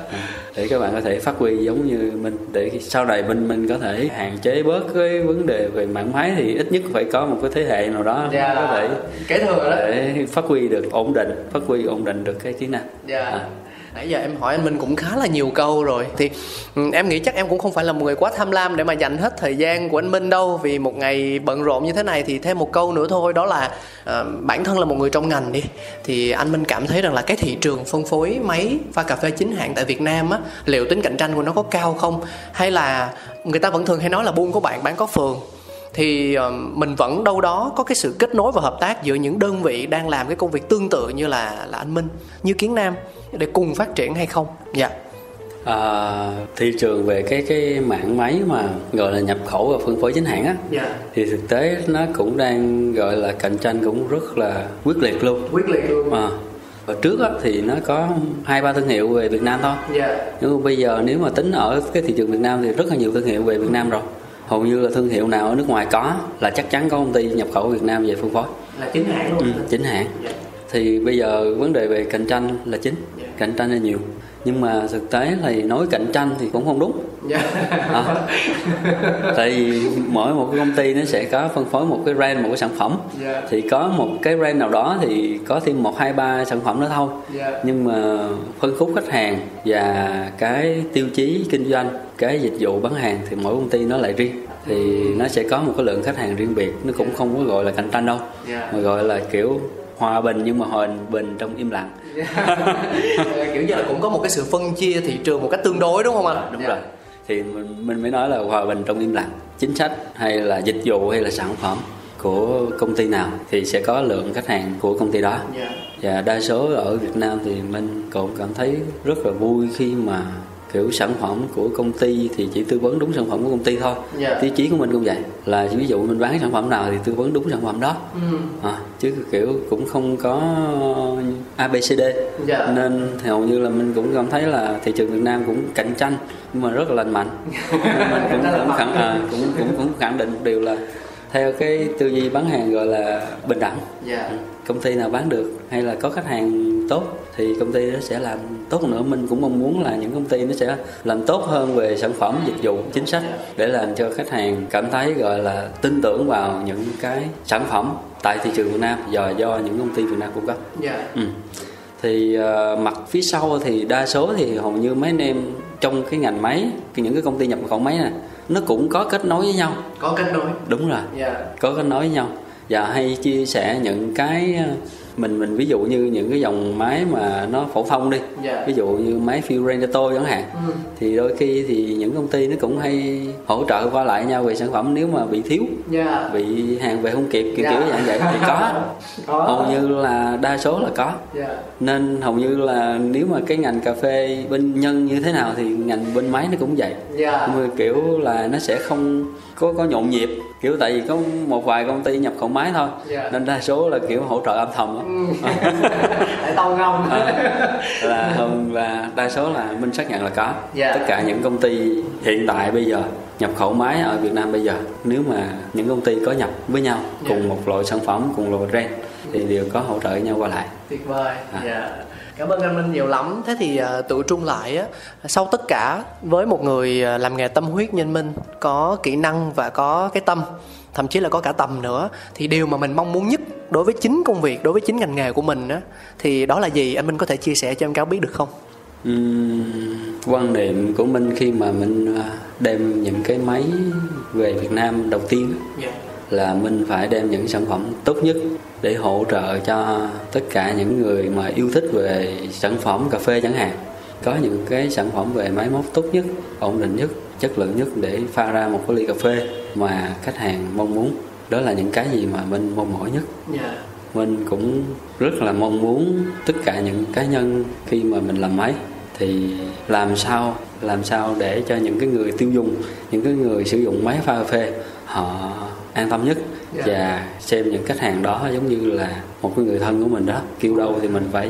để các bạn có thể phát huy giống như mình để sau này mình mình có thể hạn chế bớt cái vấn đề về mạng máy thì ít nhất phải có một cái thế hệ nào đó dạ có thể kế thừa đó để phát huy được ổn định phát huy ổn định được cái kiến năng Dạ. À. Nãy giờ em hỏi anh Minh cũng khá là nhiều câu rồi. Thì ừ, em nghĩ chắc em cũng không phải là một người quá tham lam để mà dành hết thời gian của anh Minh đâu. Vì một ngày bận rộn như thế này thì thêm một câu nữa thôi Đó là uh, bản thân là một người trong ngành đi. Thì anh Minh cảm thấy rằng là cái thị trường phân phối máy pha cà phê chính hãng tại Việt Nam á Liệu tính cạnh tranh của nó có cao không? Hay là người ta vẫn thường hay nói là buôn có bạn bán có phường? Thì ờ, mình vẫn đâu đó có cái sự kết nối và hợp tác giữa những đơn vị đang làm cái công việc tương tự như là là anh Minh như Kiến Nam để cùng phát triển hay không? Dạ. À, thị trường về cái cái mạng máy mà gọi là nhập khẩu và phân phối chính hãng á Dạ. thì thực tế nó cũng đang gọi là cạnh tranh cũng rất là quyết liệt luôn Quyết liệt luôn. à, và trước á, thì nó có hai ba thương hiệu về Việt Nam thôi Dạ. nhưng mà bây giờ nếu mà tính ở cái thị trường Việt Nam thì rất là nhiều thương hiệu về Việt Nam rồi hầu như là thương hiệu nào ở nước ngoài có là chắc chắn có công ty nhập khẩu Việt Nam về phân phối Là chính hãng luôn. ừ, chính hãng Dạ. thì bây giờ vấn đề về cạnh tranh là chính Dạ. cạnh tranh là nhiều nhưng mà thực tế thì nói cạnh tranh thì cũng không đúng. Dạ. à, tại vì mỗi một cái công ty nó sẽ có phân phối một cái brand một cái sản phẩm. Dạ. thì có một cái brand nào đó thì có thêm một hai ba sản phẩm nữa thôi. Dạ. nhưng mà phân khúc khách hàng và cái tiêu chí kinh doanh cái dịch vụ bán hàng thì mỗi công ty nó lại riêng. Thì nó sẽ có một cái lượng khách hàng riêng biệt. Nó cũng không có gọi là cạnh tranh đâu mà gọi là kiểu hòa bình nhưng mà hòa bình trong im lặng kiểu như là cũng có một cái sự phân chia thị trường một cách tương đối đúng không anh? đúng Dạ. rồi thì mình, mình mới nói là hòa bình trong im lặng chính sách hay là dịch vụ hay là sản phẩm của công ty nào thì sẽ có lượng khách hàng của công ty đó Dạ. và đa số ở Việt Nam thì mình cũng cảm thấy rất là vui khi mà kiểu sản phẩm của công ty thì chỉ tư vấn đúng sản phẩm của công ty thôi Dạ. tiêu chí của mình cũng vậy là ví dụ mình bán sản phẩm nào thì tư vấn đúng sản phẩm đó Ừ. à, chứ kiểu cũng không có ABCD Dạ. nên thì hầu như là mình cũng cảm thấy là thị trường Việt Nam cũng cạnh tranh nhưng mà rất là lành mạnh mình cũng, cũng, khẳng, à, cũng, cũng, cũng khẳng định một điều là theo cái tư duy bán hàng gọi là bình đẳng Dạ. Công ty nào bán được hay là có khách hàng tốt thì công ty nó sẽ làm tốt hơn nữa mình cũng mong muốn là những công ty nó sẽ làm tốt hơn về sản phẩm dịch vụ chính sách để làm cho khách hàng cảm thấy gọi là tin tưởng vào những cái sản phẩm tại thị trường Việt Nam do do những công ty Việt Nam cung cấp Dạ. ừ. thì ờ, mặt phía sau thì đa số thì hầu như mấy anh em trong cái ngành máy những cái công ty nhập khẩu máy này nó cũng có kết nối với nhau Có kết nối. đúng rồi Dạ. có kết nối với nhau và hay chia sẻ những cái mình mình ví dụ như những cái dòng máy mà nó phổ thông đi. Dạ. ví dụ như máy Phil Renato chẳng hạn. Ừ. thì đôi khi thì những công ty nó cũng hay hỗ trợ qua lại nhau về sản phẩm nếu mà bị thiếu dạ. bị hàng về không kịp kiểu Dạ. kiểu dạng vậy. Thì có. Có. hầu như là đa số là có. Dạ. Nên hầu như là nếu mà cái ngành cà phê bên nhân như thế nào thì ngành bên máy nó cũng vậy. Dạ. Mà kiểu là nó sẽ không có có nhộn nhịp kiểu tại vì có một vài công ty nhập khẩu máy thôi Dạ. nên đa số là kiểu hỗ trợ âm thầm tại tao ngông là hơn là đa số là minh xác nhận là có Dạ. tất cả những công ty hiện tại bây giờ nhập khẩu máy ở Việt Nam bây giờ nếu mà những công ty có nhập với nhau Dạ. cùng một loại sản phẩm cùng loại brand thì đều có hỗ trợ nhau qua lại tuyệt vời À. dạ cảm ơn anh minh nhiều lắm. Thế thì uh, tự trung lại á sau tất cả với một người ờ, làm nghề tâm huyết như anh minh có kỹ năng và có cái tâm thậm chí là có cả tầm nữa thì điều mà mình mong muốn nhất đối với chính công việc đối với chính ngành nghề của mình á thì đó là gì? Anh minh có thể chia sẻ cho em cáo biết được không? Ừm, quan niệm của Minh khi mà Minh à, đem những cái máy về Việt Nam đầu tiên dạ là Minh phải đem những sản phẩm tốt nhất để hỗ trợ cho tất cả những người mà yêu thích về sản phẩm cà phê chẳng hạn. Có những cái sản phẩm về máy móc tốt nhất ổn định nhất chất lượng nhất để pha ra một cái ly cà phê mà khách hàng mong muốn. Đó là những cái gì mà Minh mong mỏi nhất. Dạ. Mình cũng rất là mong muốn tất cả những cá nhân khi mà mình làm máy. Thì làm sao làm sao để cho những cái người tiêu dùng những cái người sử dụng máy pha cà phê họ an tâm nhất. Dạ. và xem những khách hàng đó giống như là một cái người thân của mình đó. Kêu đâu thì mình phải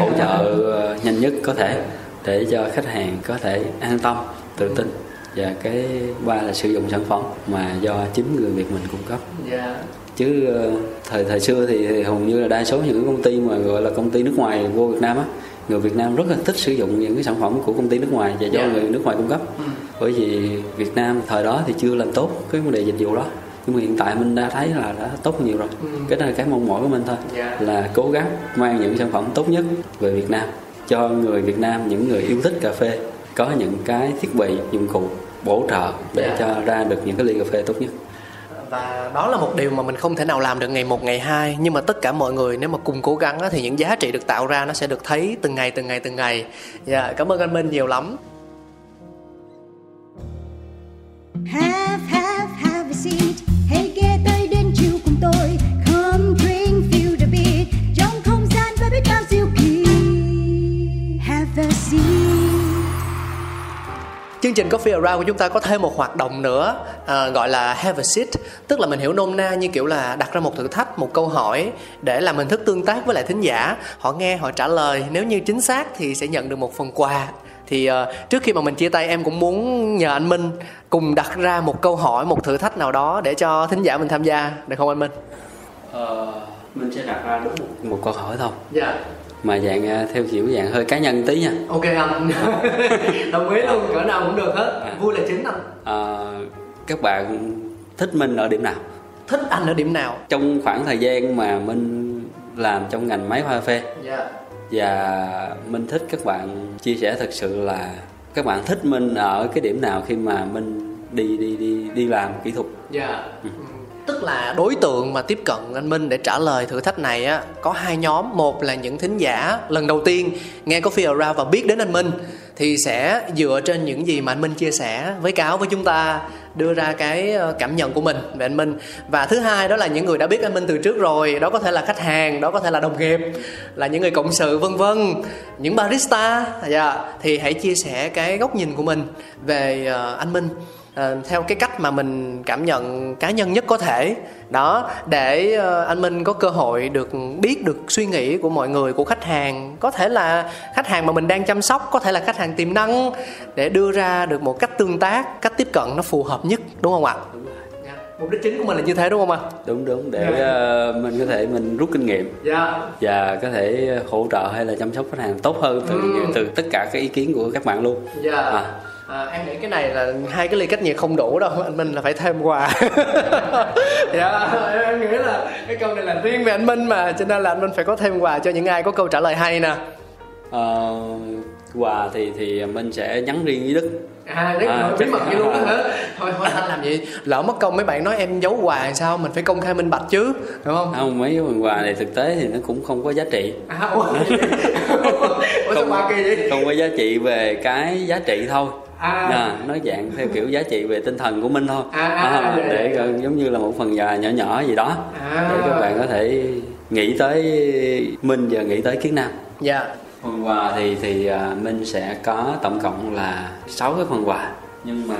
hỗ trợ ờ, nhanh nhất có thể để cho khách hàng có thể an tâm tự tin. Và cái ba là sử dụng sản phẩm mà do chính người Việt mình cung cấp. Dạ. Chứ ờ, thời thời xưa thì, thì hầu như là đa số những cái công ty mà gọi là công ty nước ngoài vô Việt Nam á người Việt Nam rất là thích sử dụng những cái sản phẩm của công ty nước ngoài và do Dạ. người nước ngoài cung cấp. Ừ. bởi vì Việt Nam thời đó thì chưa làm tốt cái vấn đề dịch vụ đó nhưng mà hiện tại mình đã thấy là đã tốt hơn nhiều rồi Ừ. cái đó là cái mong mỏi của mình thôi Dạ. là cố gắng mang những sản phẩm tốt nhất về Việt Nam cho người Việt Nam những người yêu thích cà phê có những cái thiết bị dụng cụ bổ trợ để Dạ. cho ra được những cái ly cà phê tốt nhất và đó là một điều mà mình không thể nào làm được ngày một ngày hai nhưng mà tất cả mọi người nếu mà cùng cố gắng á, thì những giá trị được tạo ra nó sẽ được thấy từng ngày từng ngày từng ngày dạ cảm ơn anh minh nhiều lắm Have, have, have a seat. Chương trình Coffee Around của chúng ta có thêm một hoạt động nữa à, gọi là Have a Seat. Tức là mình hiểu nôm na như kiểu là đặt ra một thử thách, một câu hỏi Để làm hình thức tương tác với lại thính giả. Họ nghe, họ trả lời. Nếu như chính xác thì sẽ nhận được một phần quà. Thì à, trước khi mà mình chia tay em cũng muốn nhờ anh Minh cùng đặt ra một câu hỏi, một thử thách nào đó để cho thính giả mình tham gia, được không anh Minh? Ờ, mình sẽ đặt ra đúng một, một câu hỏi thôi. Dạ. Mà dạng à, theo kiểu dạng hơi cá nhân tí nha Ok anh. Đồng ý luôn, cỡ nào cũng được hết. À. Vui là chính anh. Ờ, các bạn thích Minh ở điểm nào Thích anh ở điểm nào? trong khoảng thời gian mà Minh làm trong ngành máy pha cà phê Dạ. và Minh thích các bạn chia sẻ thật sự là các bạn thích Minh ở cái điểm nào khi mà Minh đi đi đi đi làm kỹ thuật Dạ. Tức là đối tượng mà tiếp cận anh Minh để trả lời thử thách này á có hai nhóm, một là những thính giả lần đầu tiên nghe có Coffee Around và biết đến anh Minh thì sẽ dựa trên những gì mà anh Minh chia sẻ với cáo với chúng ta đưa ra cái ờ, cảm nhận của mình về anh Minh. Và thứ hai đó là những người đã biết anh Minh từ trước rồi đó có thể là khách hàng đó có thể là đồng nghiệp là những người cộng sự vân vân những barista yeah. thì hãy chia sẻ cái góc nhìn của mình về ờ, anh Minh. Ờ, theo cái cách mà mình cảm nhận cá nhân nhất có thể. Đó để ờ, anh Minh có cơ hội được biết được suy nghĩ của mọi người của khách hàng. Có thể là khách hàng mà mình đang chăm sóc có thể là khách hàng tiềm năng để đưa ra được một cách tương tác cách tiếp cận nó phù hợp nhất đúng không ạ? Mục đích chính của mình là như thế đúng không ạ? Đúng đúng để ờ, mình có thể mình rút kinh nghiệm. Dạ. Và có thể hỗ trợ hay là chăm sóc khách hàng tốt hơn từ Ừ. từ tất cả các ý kiến của các bạn luôn. Dạ. À. À, em nghĩ cái này là hai cái ly cách nhiệt không đủ đâu anh Minh là phải thêm quà. Dạ em, nghĩ là cái câu này là riêng về anh Minh mà cho nên là anh Minh phải có thêm quà cho những ai có câu trả lời hay nè. Ờ, quà thì thì minh sẽ nhắn riêng với đức. À đấy À, bí mật vậy luôn đó hả? Thôi thôi anh làm gì? Lỡ mất công mấy bạn nói em giấu quà thì sao? Mình phải công khai minh bạch chứ đúng không? Không mấy cái phần quà này thực tế thì nó cũng không có giá trị. À ủa? Ủa sao quà kỳ vậy? không có giá trị về cái giá trị thôi À. à, nói dạng theo kiểu giá trị về tinh thần của minh thôi. À, à, à, dạ, để dạ. giống như là một phần quà nhỏ nhỏ gì đó. À. để các bạn có thể nghĩ tới minh và nghĩ tới kiến nam. Dạ. Phần quà thì thì à, minh sẽ có tổng cộng là 6 cái phần quà. Nhưng mà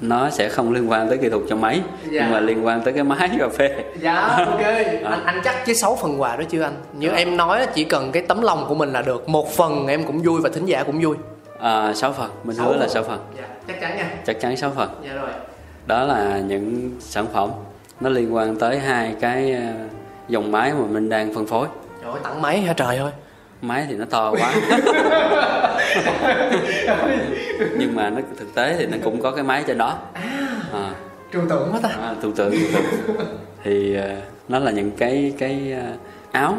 nó sẽ không liên quan tới kỹ thuật cho máy Dạ. nhưng mà liên quan tới cái máy cà phê. Dạ ok. Anh anh chắc với sáu phần quà đó chưa anh? Như em nói chỉ cần cái tấm lòng của mình là được. Một phần em cũng vui và thính giả cũng vui à, 6 phần. Mình hứa là 6 phần. Dạ chắc chắn nha. Chắc chắn 6 phần. Dạ rồi. Đó là những sản phẩm nó liên quan tới hai cái à, dòng máy mà mình đang phân phối. Trời ơi tặng máy hả? Trời ơi. Máy thì nó to quá. Nhưng mà nó thực tế thì nó cũng có cái máy trên đó. À, trừu tượng quá ta. À, tưởng tượng thì nó là những cái cái áo.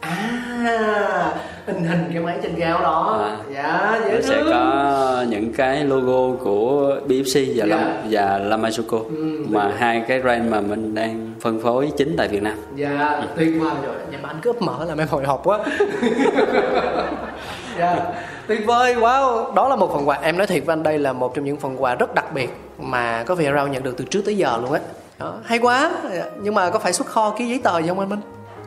À hình hình cái máy trên gao đó. À. dạ dễ sẽ thương. có những cái logo của BFC và Dạ. Lam, và Lamazuko Ừ. mà hai cái brand mà mình đang phân phối chính tại Việt Nam. Dạ tuyệt vời rồi. Nhưng mà anh cứ ấp mở làm em hồi hộp quá. Dạ tuyệt vời wow. Đó là một phần quà. Em nói thiệt với anh đây là một trong những phần quà rất đặc biệt mà có vẻ rau nhận được từ trước tới giờ luôn á. Đó, hay quá. Nhưng mà có phải xuất kho ký giấy tờ gì không anh minh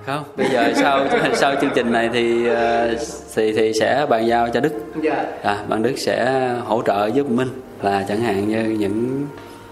không bây giờ sau sau chương trình này thì ờ, thì thì sẽ bàn giao cho Đức. Dạ. À, bạn Đức sẽ hỗ trợ giúp Minh là chẳng hạn như những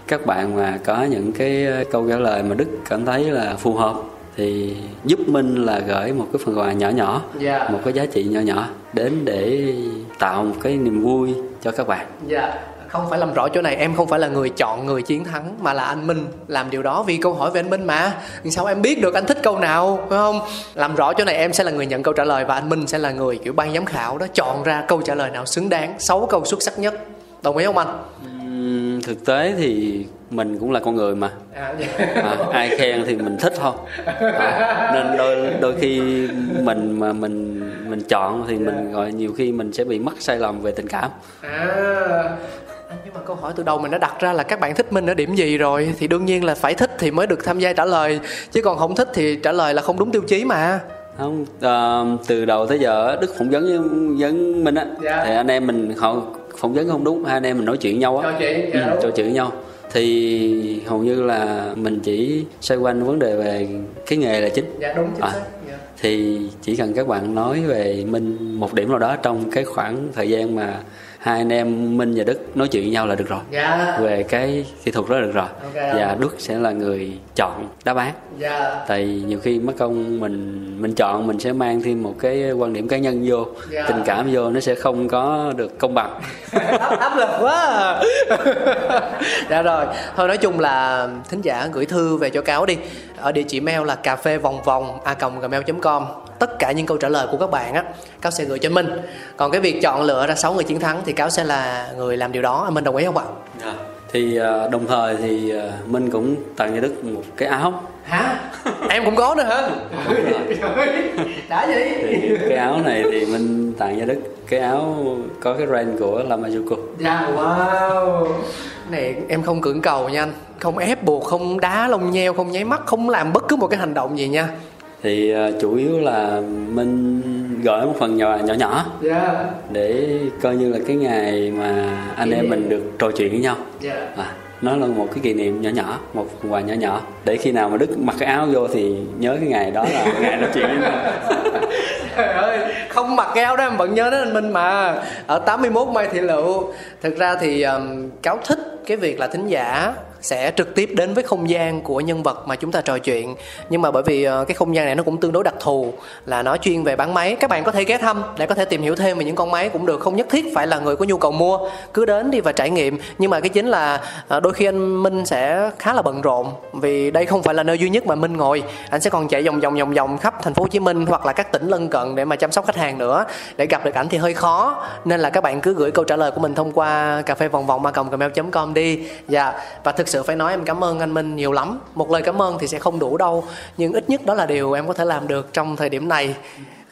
các bạn mà có những cái câu trả lời mà Đức cảm thấy là phù hợp thì giúp Minh là gửi một cái phần quà nhỏ nhỏ Dạ. một cái giá trị nhỏ nhỏ đến để tạo một cái niềm vui cho các bạn. Dạ, không phải làm rõ chỗ này em không phải là người chọn người chiến thắng mà là anh Minh làm điều đó vì câu hỏi về anh Minh mà. Sao em biết được anh thích câu nào phải không? Làm rõ chỗ này em sẽ là người nhận câu trả lời và anh Minh sẽ là người kiểu ban giám khảo đó chọn ra câu trả lời nào xứng đáng sáu câu xuất sắc nhất. Đồng ý không anh? Thực tế thì mình cũng là con người mà. À, dạ. à, ai khen thì mình thích thôi. À, nên đôi đôi khi mình mà mình mình chọn thì mình gọi nhiều khi mình sẽ bị mắc sai lầm về tình cảm. À nhưng mà câu hỏi từ đầu mình đã đặt ra là các bạn thích Minh ở điểm gì rồi? Thì đương nhiên là phải thích thì mới được tham gia trả lời. Chứ còn không thích thì trả lời là không đúng tiêu chí mà. Không ờ, từ đầu tới giờ Đức phỏng vấn với vấn mình á. Dạ. thì anh em mình họ phỏng vấn không đúng hai anh em mình nói chuyện nhau á. Trò chuyện, dạ, ừ, trò chuyện với nhau. Thì hầu như là mình chỉ xoay quanh vấn đề về cái nghề là chính. Dạ đúng chính À. dạ. thì chỉ cần các bạn nói về Minh một điểm nào đó trong cái khoảng thời gian mà hai anh em Minh và Đức nói chuyện với nhau là được rồi. Dạ. Về cái kỹ thuật đó được rồi. Ok. và Đức sẽ là người chọn đáp án. Dạ. Tại nhiều khi mất công mình mình chọn mình sẽ mang thêm một cái quan điểm cá nhân vô. Dạ. tình cảm vô nó sẽ không có được công bằng. Áp, áp lực quá à. dạ rồi. Thôi nói chung là thính giả gửi thư về cho cáo đi. Ở địa chỉ mail là cà phê vòng vòng a gmail com tất cả những câu trả lời của các bạn á cáo sẽ gửi cho minh. Còn cái việc chọn lựa ra 6 người chiến thắng thì cáo sẽ là người làm điều đó. Minh đồng ý không ạ? Thì à, đồng thời thì à, Minh cũng tặng cho Đức một cái áo. Hả? Em cũng có nữa hả? Đã gì thì cái áo này thì Minh tặng cho Đức. Cái áo có cái brand của Lamazuko dạ wow. Này em không cưỡng cầu nha anh. Không ép buộc không đá lông nheo không nháy mắt không làm bất cứ một cái hành động gì nha thì à, chủ yếu là Minh gửi một phần nhỏ nhỏ nhỏ dạ. để coi như là cái ngày mà anh em mình được trò chuyện với nhau. Dạ. À, nó là một cái kỷ niệm nhỏ nhỏ một phần quà nhỏ nhỏ. Để khi nào mà đức mặc cái áo vô thì nhớ cái ngày đó là ngày nói chuyện với nhau. Trời ơi, không mặc cái áo đó em vẫn nhớ đến anh Minh mà. Ở 81 Mai Thị Lựu. Thực ra thì um, cáo thích cái việc là thính giả sẽ trực tiếp đến với không gian của nhân vật mà chúng ta trò chuyện. Nhưng mà bởi vì ờ, cái không gian này nó cũng tương đối đặc thù, là nó chuyên về bán máy. Các bạn có thể ghé thăm để có thể tìm hiểu thêm về những con máy cũng được. Không nhất thiết phải là người có nhu cầu mua, cứ đến đi và trải nghiệm. Nhưng mà cái chính là ờ, đôi khi anh Minh sẽ khá là bận rộn vì đây không phải là nơi duy nhất mà Minh ngồi. Anh sẽ còn chạy vòng vòng vòng vòng khắp thành phố Hồ Chí Minh hoặc là các tỉnh lân cận để mà chăm sóc khách hàng nữa. Để gặp được ảnh thì hơi khó, nên là các bạn cứ gửi câu trả lời của mình thông qua cà phê vòng vòng a gmail.com đi. Dạ và thực sự phải nói em cảm ơn anh Minh nhiều lắm. Một lời cảm ơn thì sẽ không đủ đâu, nhưng ít nhất đó là điều em có thể làm được trong thời điểm này.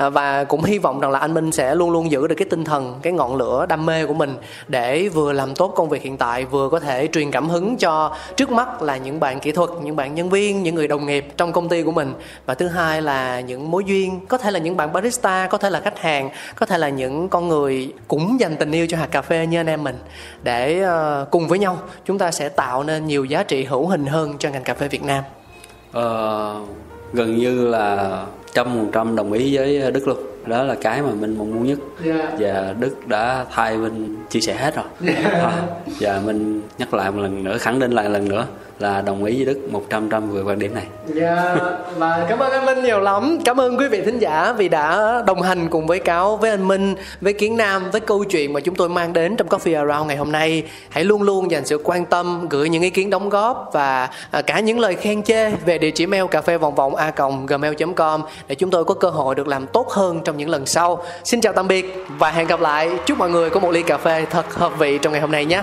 À, và cũng hy vọng rằng là anh Minh sẽ luôn luôn giữ được cái tinh thần cái ngọn lửa đam mê của mình để vừa làm tốt công việc hiện tại vừa có thể truyền cảm hứng cho trước mắt là những bạn kỹ thuật những bạn nhân viên những người đồng nghiệp trong công ty của mình và thứ hai là những mối duyên có thể là những bạn barista có thể là khách hàng có thể là những con người cũng dành tình yêu cho hạt cà phê như anh em mình để ờ, cùng với nhau chúng ta sẽ tạo nên nhiều giá trị hữu hình hơn cho ngành cà phê Việt Nam. Ờ, gần như là trăm phần trăm đồng ý với Đức luôn. Đó là cái mà mình mong muốn nhất. Yeah. và Đức đã thay mình chia sẻ hết rồi. À, và mình nhắc lại một lần nữa khẳng định lại lần nữa là đồng ý với Đức một trăm trăm về quan điểm này Dạ, và cảm ơn anh Minh nhiều lắm. Cảm ơn quý vị thính giả vì đã đồng hành cùng với Cáo, với anh Minh, với Kiến Nam, với câu chuyện mà chúng tôi mang đến trong Coffee Around ngày hôm nay. Hãy luôn luôn dành sự quan tâm, gửi những ý kiến đóng góp và à, cả những lời khen chê về địa chỉ mail cà phê vòng vòng a gmail.com để chúng tôi có cơ hội được làm tốt hơn trong những lần sau. Xin chào tạm biệt và hẹn gặp lại. Chúc mọi người có một ly cà phê thật hợp vị trong ngày hôm nay nhé.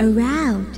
around.